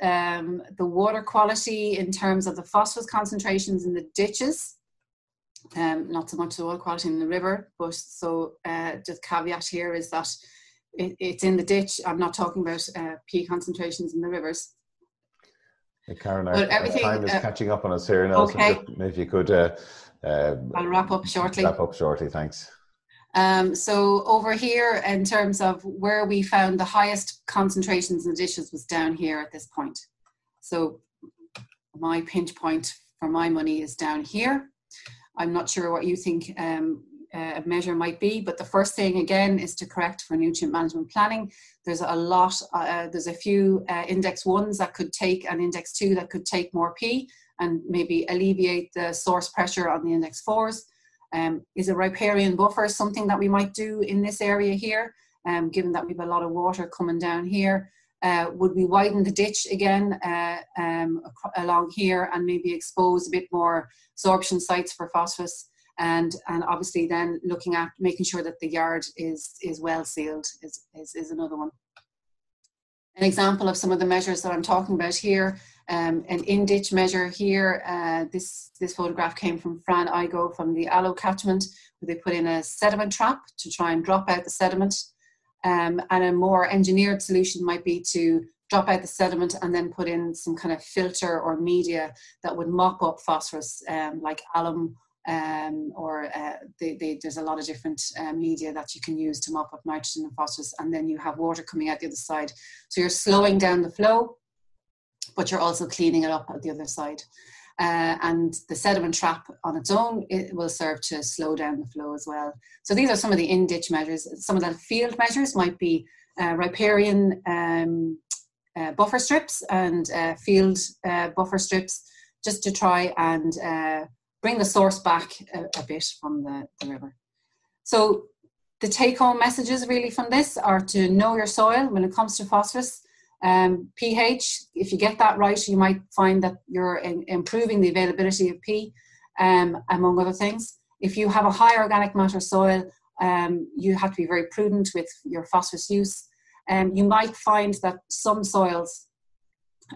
um, the water quality in terms of the phosphorus concentrations in the ditches um, not so much the oil quality in the river, but so uh, just caveat here is that it, it's in the ditch. I'm not talking about uh, P concentrations in the rivers. Hey, Karen, our, everything, time is uh, catching up on us here now. Okay. So if you could, uh, uh, I'll wrap up shortly. Wrap up shortly, thanks. Um, so over here, in terms of where we found the highest concentrations in the ditches was down here at this point. So my pinch point for my money is down here. I'm not sure what you think um, a measure might be, but the first thing again is to correct for nutrient management planning. There's a lot, uh, there's a few uh, index ones that could take an index two that could take more P and maybe alleviate the source pressure on the index fours. Um, is a riparian buffer something that we might do in this area here, um, given that we have a lot of water coming down here? Uh, would we widen the ditch again uh, um, along here and maybe expose a bit more absorption sites for phosphorus? And, and obviously then looking at making sure that the yard is, is well sealed is, is, is another one. An example of some of the measures that I'm talking about here, um, an in-ditch measure here, uh, this, this photograph came from Fran Igoe from the Allow catchment, where they put in a sediment trap to try and drop out the sediment. Um, and a more engineered solution might be to drop out the sediment and then put in some kind of filter or media that would mop up phosphorus, um, like alum um, or uh, they, they, there's a lot of different uh, media that you can use to mop up nitrogen and phosphorus, and then you have water coming out the other side. So you're slowing down the flow, but you're also cleaning it up at the other side. Uh, and the sediment trap on its own it will serve to slow down the flow as well. So these are some of the in-ditch measures. Some of the field measures might be uh, riparian um, uh, buffer strips and uh, field uh, buffer strips just to try and uh, bring the source back a, a bit from the, the river. So the take-home messages really from this are to know your soil when it comes to phosphorus. Um, pH, if you get that right, you might find that you're in, improving the availability of P, um, among other things. If you have a high organic matter soil, um, you have to be very prudent with your phosphorus use. Um, you might find that some soils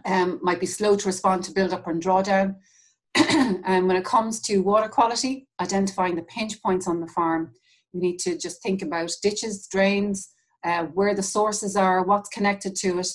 um, might be slow to respond to build up and drawdown. <clears throat> and when it comes to water quality, identifying the pinch points on the farm, you need to just think about ditches, drains, uh, where the sources are, what's connected to it,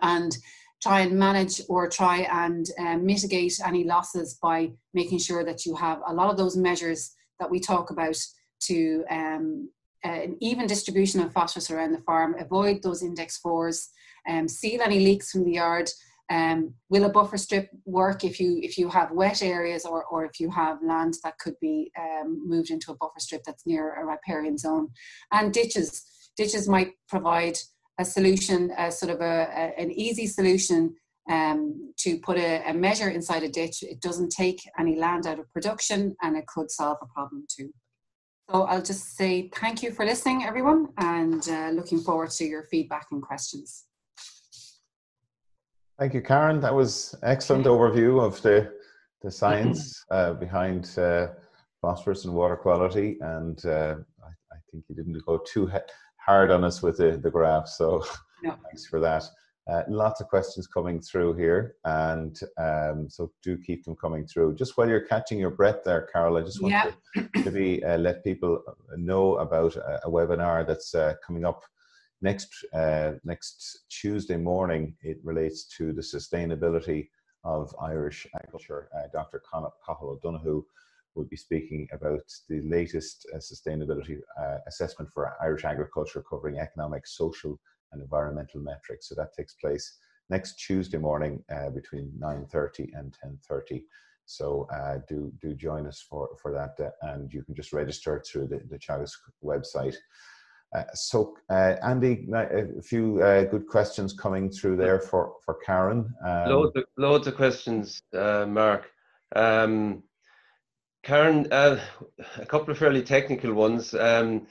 and try and manage or try and uh, mitigate any losses by making sure that you have a lot of those measures that we talk about to um, uh, an even distribution of phosphorus around the farm, avoid those index fours, um, seal any leaks from the yard, um, will a buffer strip work if you if you have wet areas or, or if you have land that could be um, moved into a buffer strip that's near a riparian zone? And ditches. Ditches might provide a solution, a sort of a, a an easy solution um, to put a, a, measure inside a ditch. It doesn't take any land out of production and it could solve a problem too. So I'll just say thank you for listening, everyone, and uh, looking forward to your feedback and questions. Thank you, Karen. That was excellent overview of the the science <clears throat> uh, behind uh, phosphorus and water quality, and uh, I, I, think you didn't go too hard on us with the, the graph. So no. <laughs> thanks for that. Uh, lots of questions coming through here, and um, so do keep them coming through. Just while you're catching your breath there, Carol, I just want yeah. to maybe uh, let people know about a, a webinar that's uh, coming up next uh, next Tuesday morning, it relates to the sustainability of Irish agriculture. Uh, Dr. Cathal O'Donoghue will be speaking about the latest uh, sustainability uh, assessment for Irish agriculture, covering economic, social, and environmental metrics. So that takes place next Tuesday morning uh, between 9:30 and 10:30. So uh, do do join us for for that, and you can just register through the, the Teagasc website. Uh, so, uh, Andy, a few uh, good questions coming through there for, for Karen. Um, loads, of, loads of questions, uh, Mark. Um, Karen, uh, a couple of fairly technical ones. Um,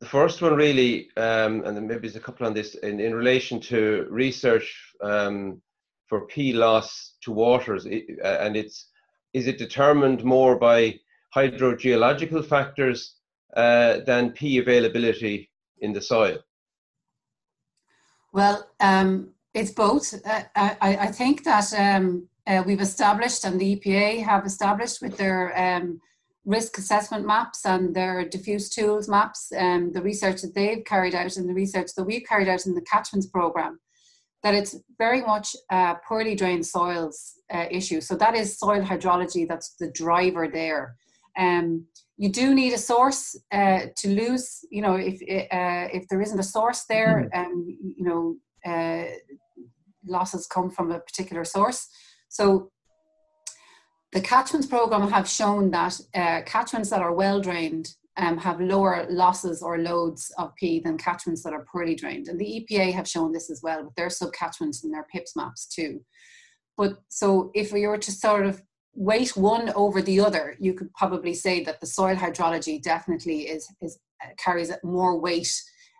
the first one, really, um, and then maybe there's a couple on this, in, in relation to research um, for P loss to waters, and it's is it determined more by hydrogeological factors uh, than P availability in the soil? Well, um, it's both. Uh, I, I, think that um, uh, we've established, and the EPA have established with their um, risk assessment maps and their diffuse tools maps, um, the research that they've carried out and the research that we've carried out in the catchments program, that it's very much a poorly drained soils uh, issue. So that is soil hydrology. That's the driver there. Um, you do need a source uh, to lose. You know, if uh, if there isn't a source there, mm-hmm. um, you know, uh, losses come from a particular source. So the catchments program have shown that uh, catchments that are well drained um, have lower losses or loads of P than catchments that are poorly drained. And the EPA have shown this as well with their subcatchments and their PIPS maps too. But so if we were to sort of weight one over the other, you could probably say that the soil hydrology definitely is, is uh, carries more weight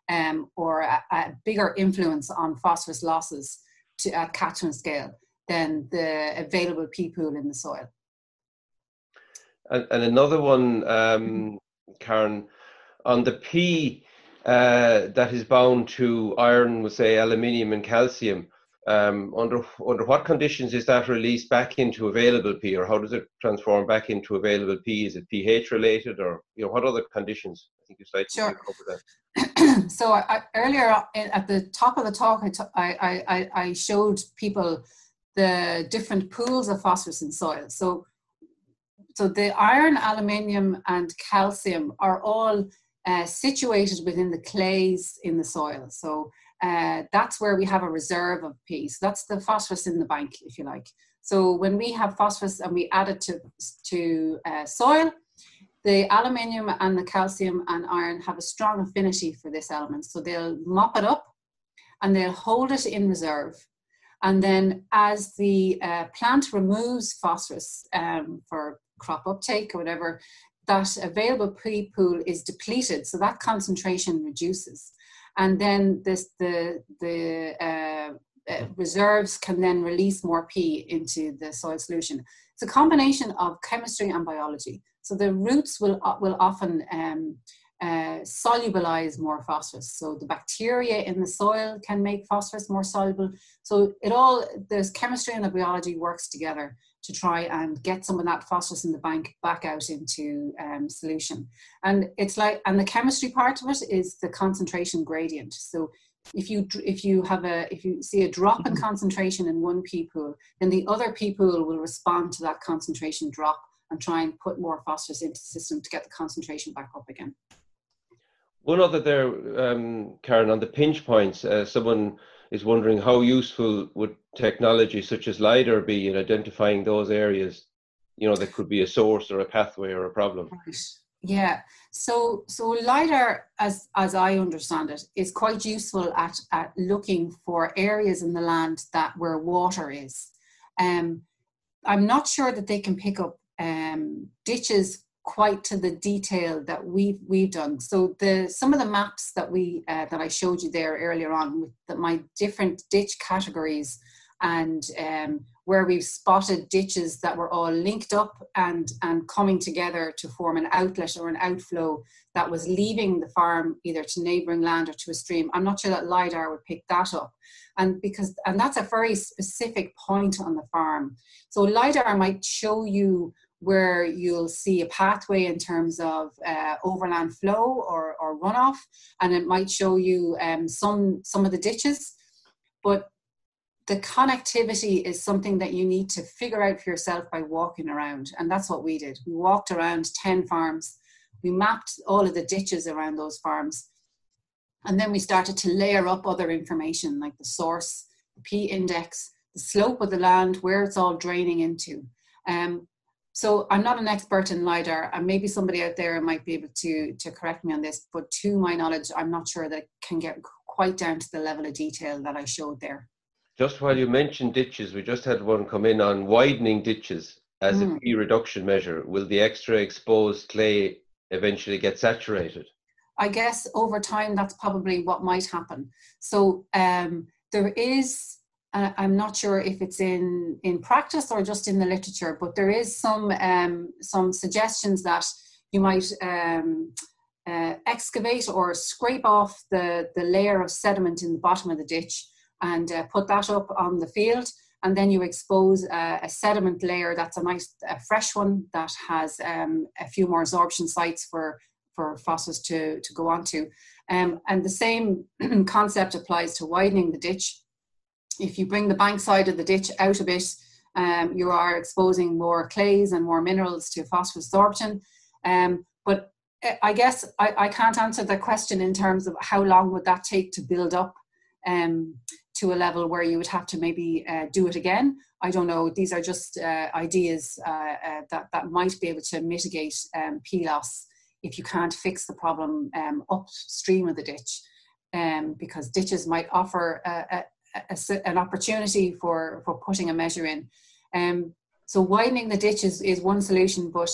um, or a, a, bigger influence on phosphorus losses to, at catchment scale than the available P pool in the soil. And, and another one, um, Karen, on the pea uh, that is bound to iron, we say aluminium and calcium. Um, under under what conditions is that released back into available P, or how does it transform back into available P? Is it pH related, or you know what other conditions? I think you slightly sure. that. <clears throat> so I, earlier at the top of the talk, I, I, I showed people the different pools of phosphorus in soil. So so the iron, aluminium, and calcium are all uh, situated within the clays in the soil. So uh, that's where we have a reserve of P. So that's the phosphorus in the bank, if you like. So when we have phosphorus and we add it to, to uh, soil, the aluminium and the calcium and iron have a strong affinity for this element. So they'll mop it up and they'll hold it in reserve. And then as the uh, plant removes phosphorus um, for crop uptake or whatever, that available P pool is depleted. So that concentration reduces and then this the the uh, uh, reserves can then release more P into the soil solution. It's a combination of chemistry and biology. So the roots will will often um, uh, solubilize more phosphorus. So the bacteria in the soil can make phosphorus more soluble. So it all there's chemistry and the biology works together to try and get some of that phosphorus in the bank back out into um, solution. And it's like, and the chemistry part of it is the concentration gradient. So if you if you have a if you see a drop in mm-hmm. concentration in one P pool, then the other P pool will respond to that concentration drop and try and put more phosphorus into the system to get the concentration back up again. One other there, um, Karen, on the pinch points, uh, someone is wondering how useful would technology such as LIDAR be in identifying those areas, you know, that could be a source or a pathway or a problem. Right. Yeah. So so LIDAR, as as I understand it, is quite useful at, at looking for areas in the land that where water is. Um, I'm not sure that they can pick up um, ditches quite to the detail that we've we've done. So the some of the maps that we uh, that I showed you there earlier on with the, my different ditch categories and um, where we've spotted ditches that were all linked up and and coming together to form an outlet or an outflow that was leaving the farm either to neighbouring land or to a stream. I'm not sure that lidar would pick that up, and because and that's a very specific point on the farm. So lidar might show you where you'll see a pathway in terms of uh, overland flow or, or runoff, and it might show you um, some some of the ditches. But the connectivity is something that you need to figure out for yourself by walking around, and that's what we did. We walked around ten farms, we mapped all of the ditches around those farms, and then we started to layer up other information like the source, the P index, the slope of the land, where it's all draining into. Um, so I'm not an expert in LIDAR, and maybe somebody out there might be able to, to correct me on this, but to my knowledge, I'm not sure that it can get quite down to the level of detail that I showed there. Just while you mentioned ditches, we just had one come in on widening ditches as mm. a hmm. P reduction measure. Will the extra exposed clay eventually get saturated? I guess over time, that's probably what might happen. So um, there is I'm not sure if it's in in practice or just in the literature, but there is some um, some suggestions that you might um, uh, excavate or scrape off the the layer of sediment in the bottom of the ditch and uh, put that up on the field, and then you expose a, a sediment layer that's a nice a fresh one that has um, a few more absorption sites for for phosphorus to to go onto, um, and the same <clears throat> concept applies to widening the ditch if you bring the bank side of the ditch out a bit, um, you are exposing more clays and more minerals to phosphorus absorption. Um, but eh, I guess I, I, can't answer the question in terms of how long would that take to build up um, to a level where you would have to maybe uh, do it again. I don't know. These are just uh, ideas uh, uh that, that might be able to mitigate um, P loss if you can't fix the problem um, upstream of the ditch. Um, because ditches might offer a, a, an opportunity for, for putting a measure in. Um, so widening the ditch is, is one solution, but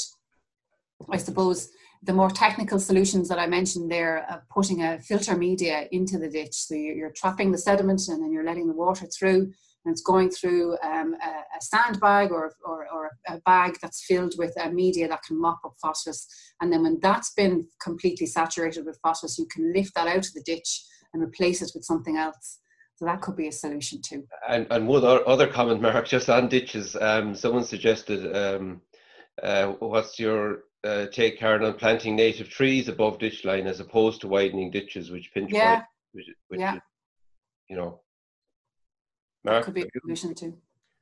I suppose the more technical solutions that I mentioned there, uh, putting a filter media into the ditch. So you're, trapping the sediment and then you're letting the water through and it's going through um, a, a, sandbag or, or, or, a bag that's filled with a media that can mop up phosphorus. And then when that's been completely saturated with phosphorus, you can lift that out of the ditch and replace it with something else. So that could be a solution too. And, and one other comment, Mark, just on ditches, um, someone suggested, um, uh, what's your uh, take, Karen, on planting native trees above ditch line as opposed to widening ditches, which pinch yeah. point, which, which yeah. Is, you know, Mark, could be a solution too.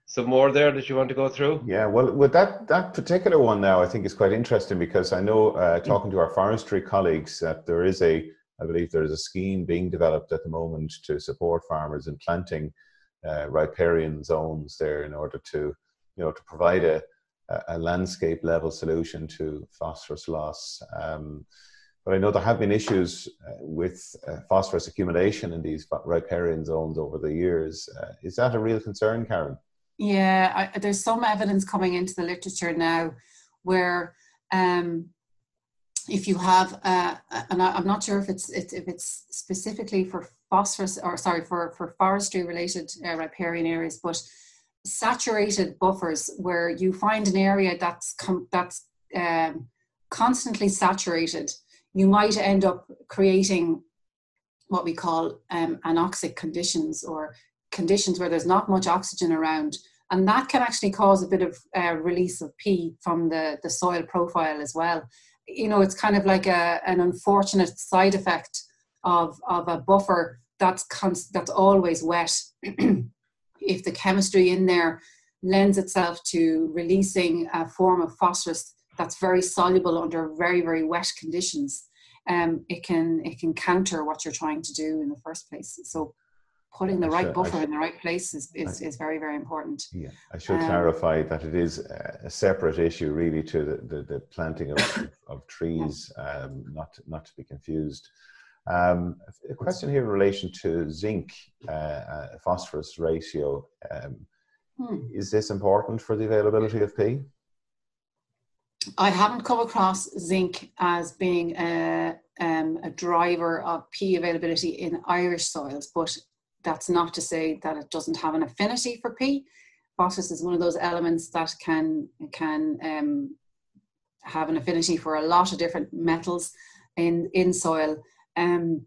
Some more there that you want to go through? Yeah, well, with that that particular one now, I think is quite interesting because I know uh, talking to our forestry colleagues that there is a I believe there is a scheme being developed at the moment to support farmers in planting uh, riparian zones there in order to, you know, to provide a, a landscape level solution to phosphorus loss. Um, but I know there have been issues uh, with uh, phosphorus accumulation in these riparian zones over the years. Uh, is that a real concern, Karen? Yeah, I, there's some evidence coming into the literature now where um, if you have, uh, and I, am not sure if it's, if it's specifically for phosphorus or sorry for for forestry related uh, riparian areas, but saturated buffers where you find an area that's that's um, constantly saturated, you might end up creating what we call um, anoxic conditions or conditions where there's not much oxygen around. And that can actually cause a bit of uh, release of P from the, the soil profile as well you know, it's kind of like a, an unfortunate side effect of, of a buffer that's, const, that's always wet. <clears throat> if the chemistry in there lends itself to releasing a form of phosphorus that's very soluble under very, very wet conditions, um, it can it can counter what you're trying to do in the first place. So putting the right buffer in the right place is, is, is very, very important. Yeah, I should um, clarify that it is a separate issue really to the, the, the planting of, <coughs> of trees, um, not, not to be confused. Um, a question here in relation to zinc uh, uh, phosphorus ratio. Um, hmm. Is this important for the availability of P? I haven't come across zinc as being a, um, a driver of P availability in Irish soils, but that's not to say that it doesn't have an affinity for P. Phosphorus is one of those elements that can can um, have an affinity for a lot of different metals in in soil. Um,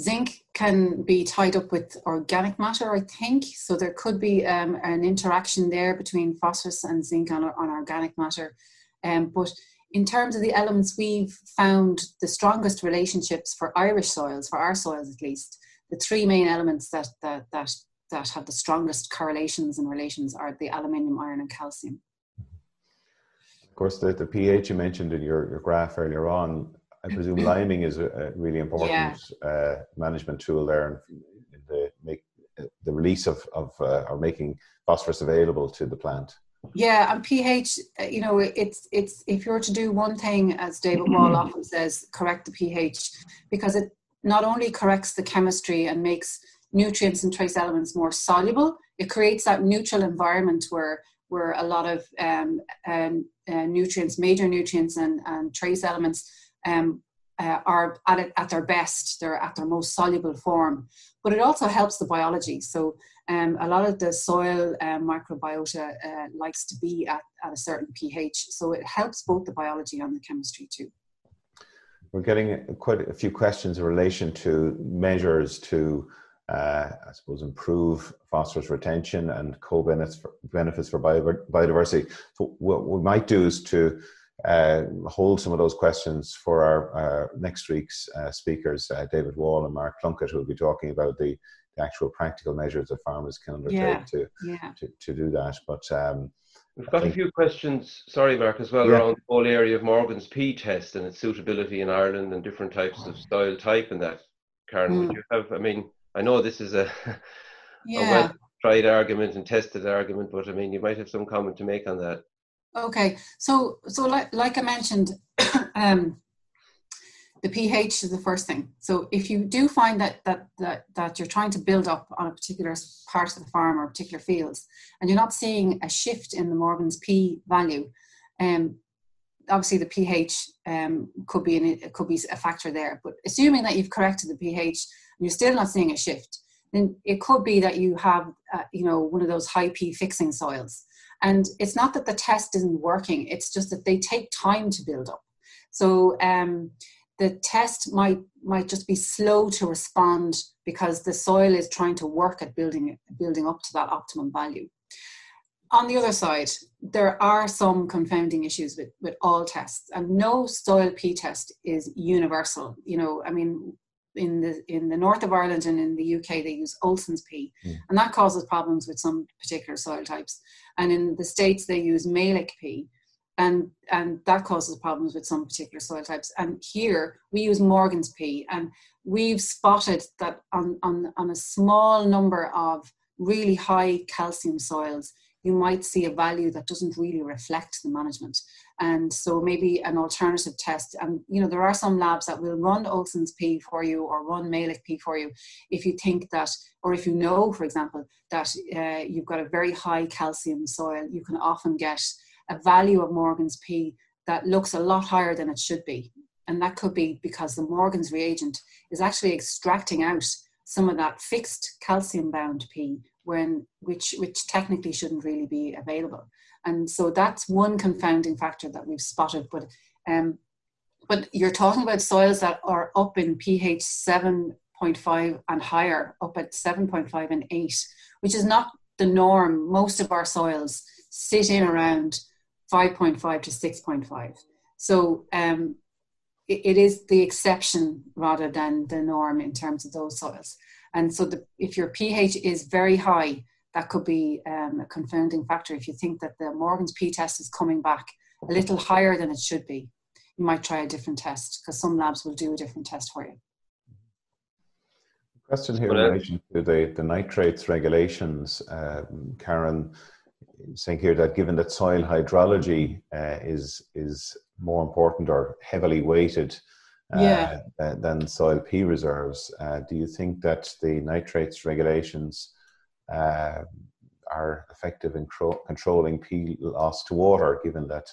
zinc can be tied up with organic matter, I think. So there could be um, an interaction there between phosphorus and zinc on, on organic matter. Um, but in terms of the elements, we've found the strongest relationships for Irish soils, for our soils at least, the three main elements that that that that have the strongest correlations and relations are the aluminium, iron, and calcium. Of course, the, the pH you mentioned in your, your graph earlier on, I presume <clears throat> liming is a, really important yeah. uh, management tool there in the make the release of, of uh, or making phosphorus available to the plant. Yeah, and pH, uh, you know, it's it's if you're to do one thing, as David Wall <clears throat> often says, correct the pH, because it not only corrects the chemistry and makes nutrients and trace elements more soluble, it creates that neutral environment where where a lot of um, um, uh, nutrients, major nutrients and, and trace elements um, uh, are at, it, at their best, they're at their most soluble form. But it also helps the biology. So um, a lot of the soil um, microbiota uh, likes to be at, at a certain pH. So it helps both the biology and the chemistry too. We're getting quite a few questions in relation to measures to, uh, I suppose, improve phosphorus retention and co-benefits for, benefits for biodiversity. So what we might do is to uh, hold some of those questions for our uh, next week's uh, speakers, uh, David Wall and Mark Plunkett, who will be talking about the, the actual practical measures that farmers can undertake yeah, to, yeah. to, to do that. But um, We've got a few questions, sorry, Mark, as well, yeah. around the whole area of Morgan's P test and its suitability in Ireland and different types of soil type and that. Karen, mm. would hmm. you have, I mean, I know this is a, <laughs> yeah. a well tried argument and tested argument, but I mean, you might have some comment to make on that. Okay, so so like, like I mentioned, <clears throat> um, the pH is the first thing. So if you do find that that that that you're trying to build up on a particular part of the farm or particular fields, and you're not seeing a shift in the Morgan's P value, um, obviously the pH um, could be an, could be a factor there. But assuming that you've corrected the pH and you're still not seeing a shift, then it could be that you have uh, you know one of those high P fixing soils. And it's not that the test isn't working; it's just that they take time to build up. So um, the test might might just be slow to respond because the soil is trying to work at building building up to that optimum value on the other side, there are some confounding issues with, with all tests, and no soil P test is universal. You know, I mean, in the in the north of Ireland and in the UK, they use Olsen's P, mm. and that causes problems with some particular soil types. And in the states, they use Mehlich P, and and that causes problems with some particular soil types. And here we use Morgan's P, and we've spotted that on on on a small number of really high calcium soils you might see a value that doesn't really reflect the management. And so maybe an alternative test. And you know, there are some labs that will run Olsen's P for you or run Mehlich P for you if you think that, or if you know, for example, that uh, you've got a very high calcium soil, you can often get a value of Morgan's P that looks a lot higher than it should be. And that could be because the Morgan's reagent is actually extracting out some of that fixed calcium bound P when which which technically shouldn't really be available. And so that's one confounding factor that we've spotted. But um, but you're talking about soils that are up in pH 7.5 and higher, up at 7.5 and 8, which is not the norm. Most of our soils sit in around 5.5 to 6.5. So um, it, it is the exception rather than the norm in terms of those soils. And so the, if your pH is very high, that could be um, a confounding factor. If you think that the Morgan's P test is coming back a little higher than it should be, you might try a different test because some labs will do a different test for you. Question here in relation to the, the nitrates regulations. Uh, Karen saying here that given that soil hydrology uh, is is more important or heavily weighted yeah. uh, than soil P reserves. Uh, do you think that the nitrates regulations uh, are effective in cro- controlling P loss to water, given that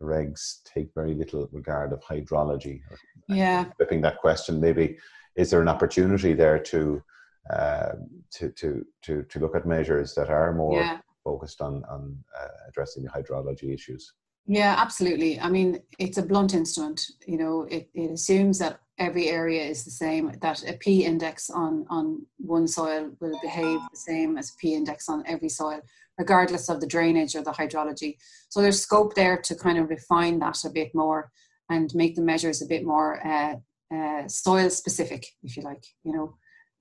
the regs take very little regard of hydrology? Yeah. Flipping that question, maybe is there an opportunity there to uh, to, to to to look at measures that are more yeah. Focused on on uh, addressing the hydrology issues? Yeah, absolutely. I mean, it's a blunt instrument. You know, it, it assumes that every area is the same, that a P index on, on one soil will behave the same as P index on every soil, regardless of the drainage or the hydrology. So there's scope there to kind of refine that a bit more and make the measures a bit more uh, uh, soil specific, if you like, you know.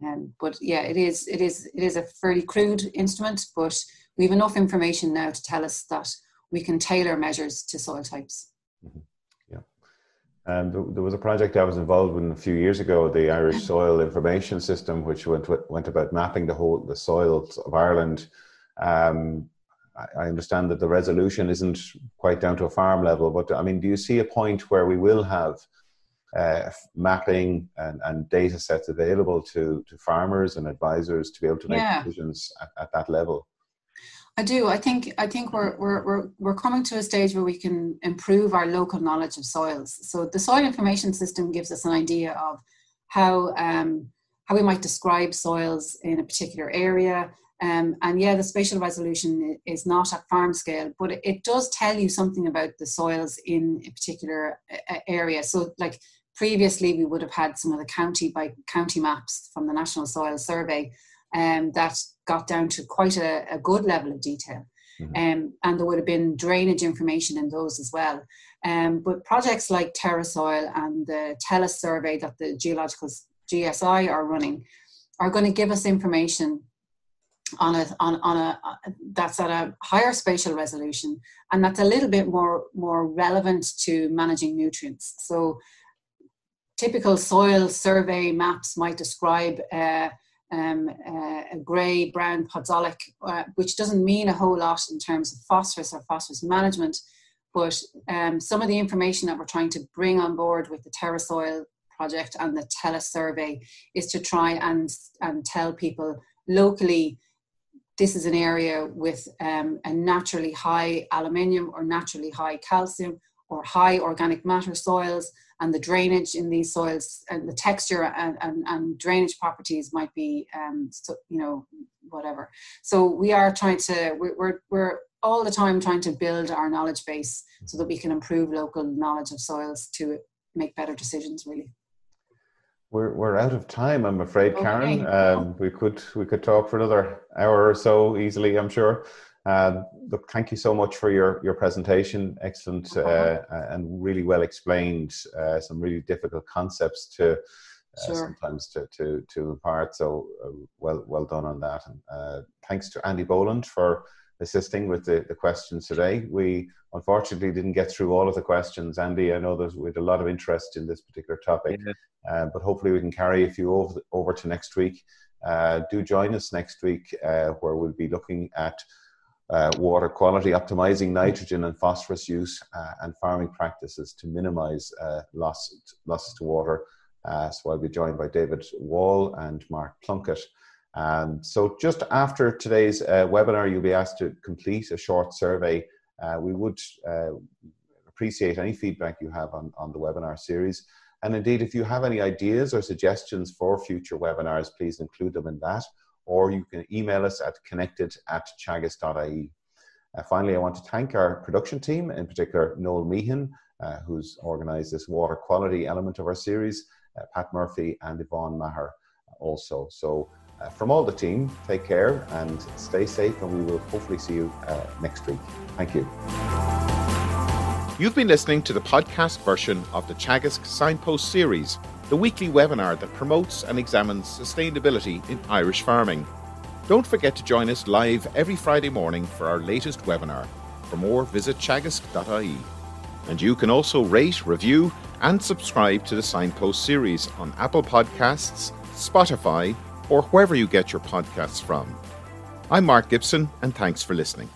Um, but yeah, it is it is it is a fairly crude instrument, but we have enough information now to tell us that we can tailor measures to soil types. Mm-hmm. Yeah. And there was a project I was involved in a few years ago, the Irish <clears throat> Soil Information System, which went went about mapping the whole the soils of Ireland. Um, I understand that the resolution isn't quite down to a farm level, but I mean, do you see a point where we will have uh, mapping and, and, data sets available to, to farmers and advisors to be able to make yeah. decisions at, at, that level? I do. I think I think we're, we're we're we're coming to a stage where we can improve our local knowledge of soils. So the soil information system gives us an idea of how um, how we might describe soils in a particular area. Um, and yeah, the spatial resolution is not at farm scale, but it, does tell you something about the soils in a particular area. So like previously, we would have had some of the county by county maps from the National Soil Survey um, that got down to quite a, a good level of detail. Mm-hmm. Um, and there would have been drainage information in those as well. Um, but projects like TerraSoil and the Tellus survey that the geological GSI are running are going to give us information on a on, on a that's at a higher spatial resolution and that's a little bit more more relevant to managing nutrients. So typical soil survey maps might describe uh, um, uh, a grey brown podzolic, uh, which doesn't mean a whole lot in terms of phosphorus or phosphorus management. But um, some of the information that we're trying to bring on board with the TerraSoil project and the Tellus survey is to try and, and tell people locally this is an area with um, a naturally high aluminium or naturally high calcium or high organic matter soils and the drainage in these soils and the texture and, and, and drainage properties might be um, so, you know whatever. So we are trying to we're, we're all the time trying to build our knowledge base so that we can improve local knowledge of soils to make better decisions really. We're, we're out of time i'm afraid okay. karen um, we could we could talk for another hour or so easily i'm sure uh, look, thank you so much for your, your presentation. Excellent uh, and really well explained. Uh, some really difficult concepts to uh, sure. sometimes to, to, to impart. So uh, well well done on that. And uh, thanks to Andy Boland for assisting with the, the questions today. We unfortunately didn't get through all of the questions. Andy, I know there's we had a lot of interest in this particular topic, yeah. but hopefully we can carry a few over, over to next week. do join us next week where we'll be looking at uh, water quality, optimizing nitrogen and phosphorus use, uh, and farming practices to minimize uh, loss, losses to water. Uh, so I'll be joined by David Wall and Mark Plunkett. And so just after today's uh, webinar, you'll be asked to complete a short survey. Uh, we would appreciate any feedback you have on, on the webinar series. And indeed, if you have any ideas or suggestions for future webinars, please include them in that or you can email us at connected at teagasc.ie. Uh, finally, I want to thank our production team, in particular Noel Meehan, uh, who's organised this water quality element of our series, uh, Pat Murphy and Yvonne Maher also. So uh, from all the team, take care and stay safe and we will hopefully see you uh, next week. Thank you. You've been listening to the podcast version of the Teagasc Signpost series the weekly webinar that promotes and examines sustainability in Irish farming. Don't forget to join us live every Friday morning for our latest webinar. For more, visit teagasc.ie. And you can also rate, review, and subscribe to the Signpost series on Apple Podcasts, Spotify, or wherever you get your podcasts from. I'm Mark Gibson, and thanks for listening.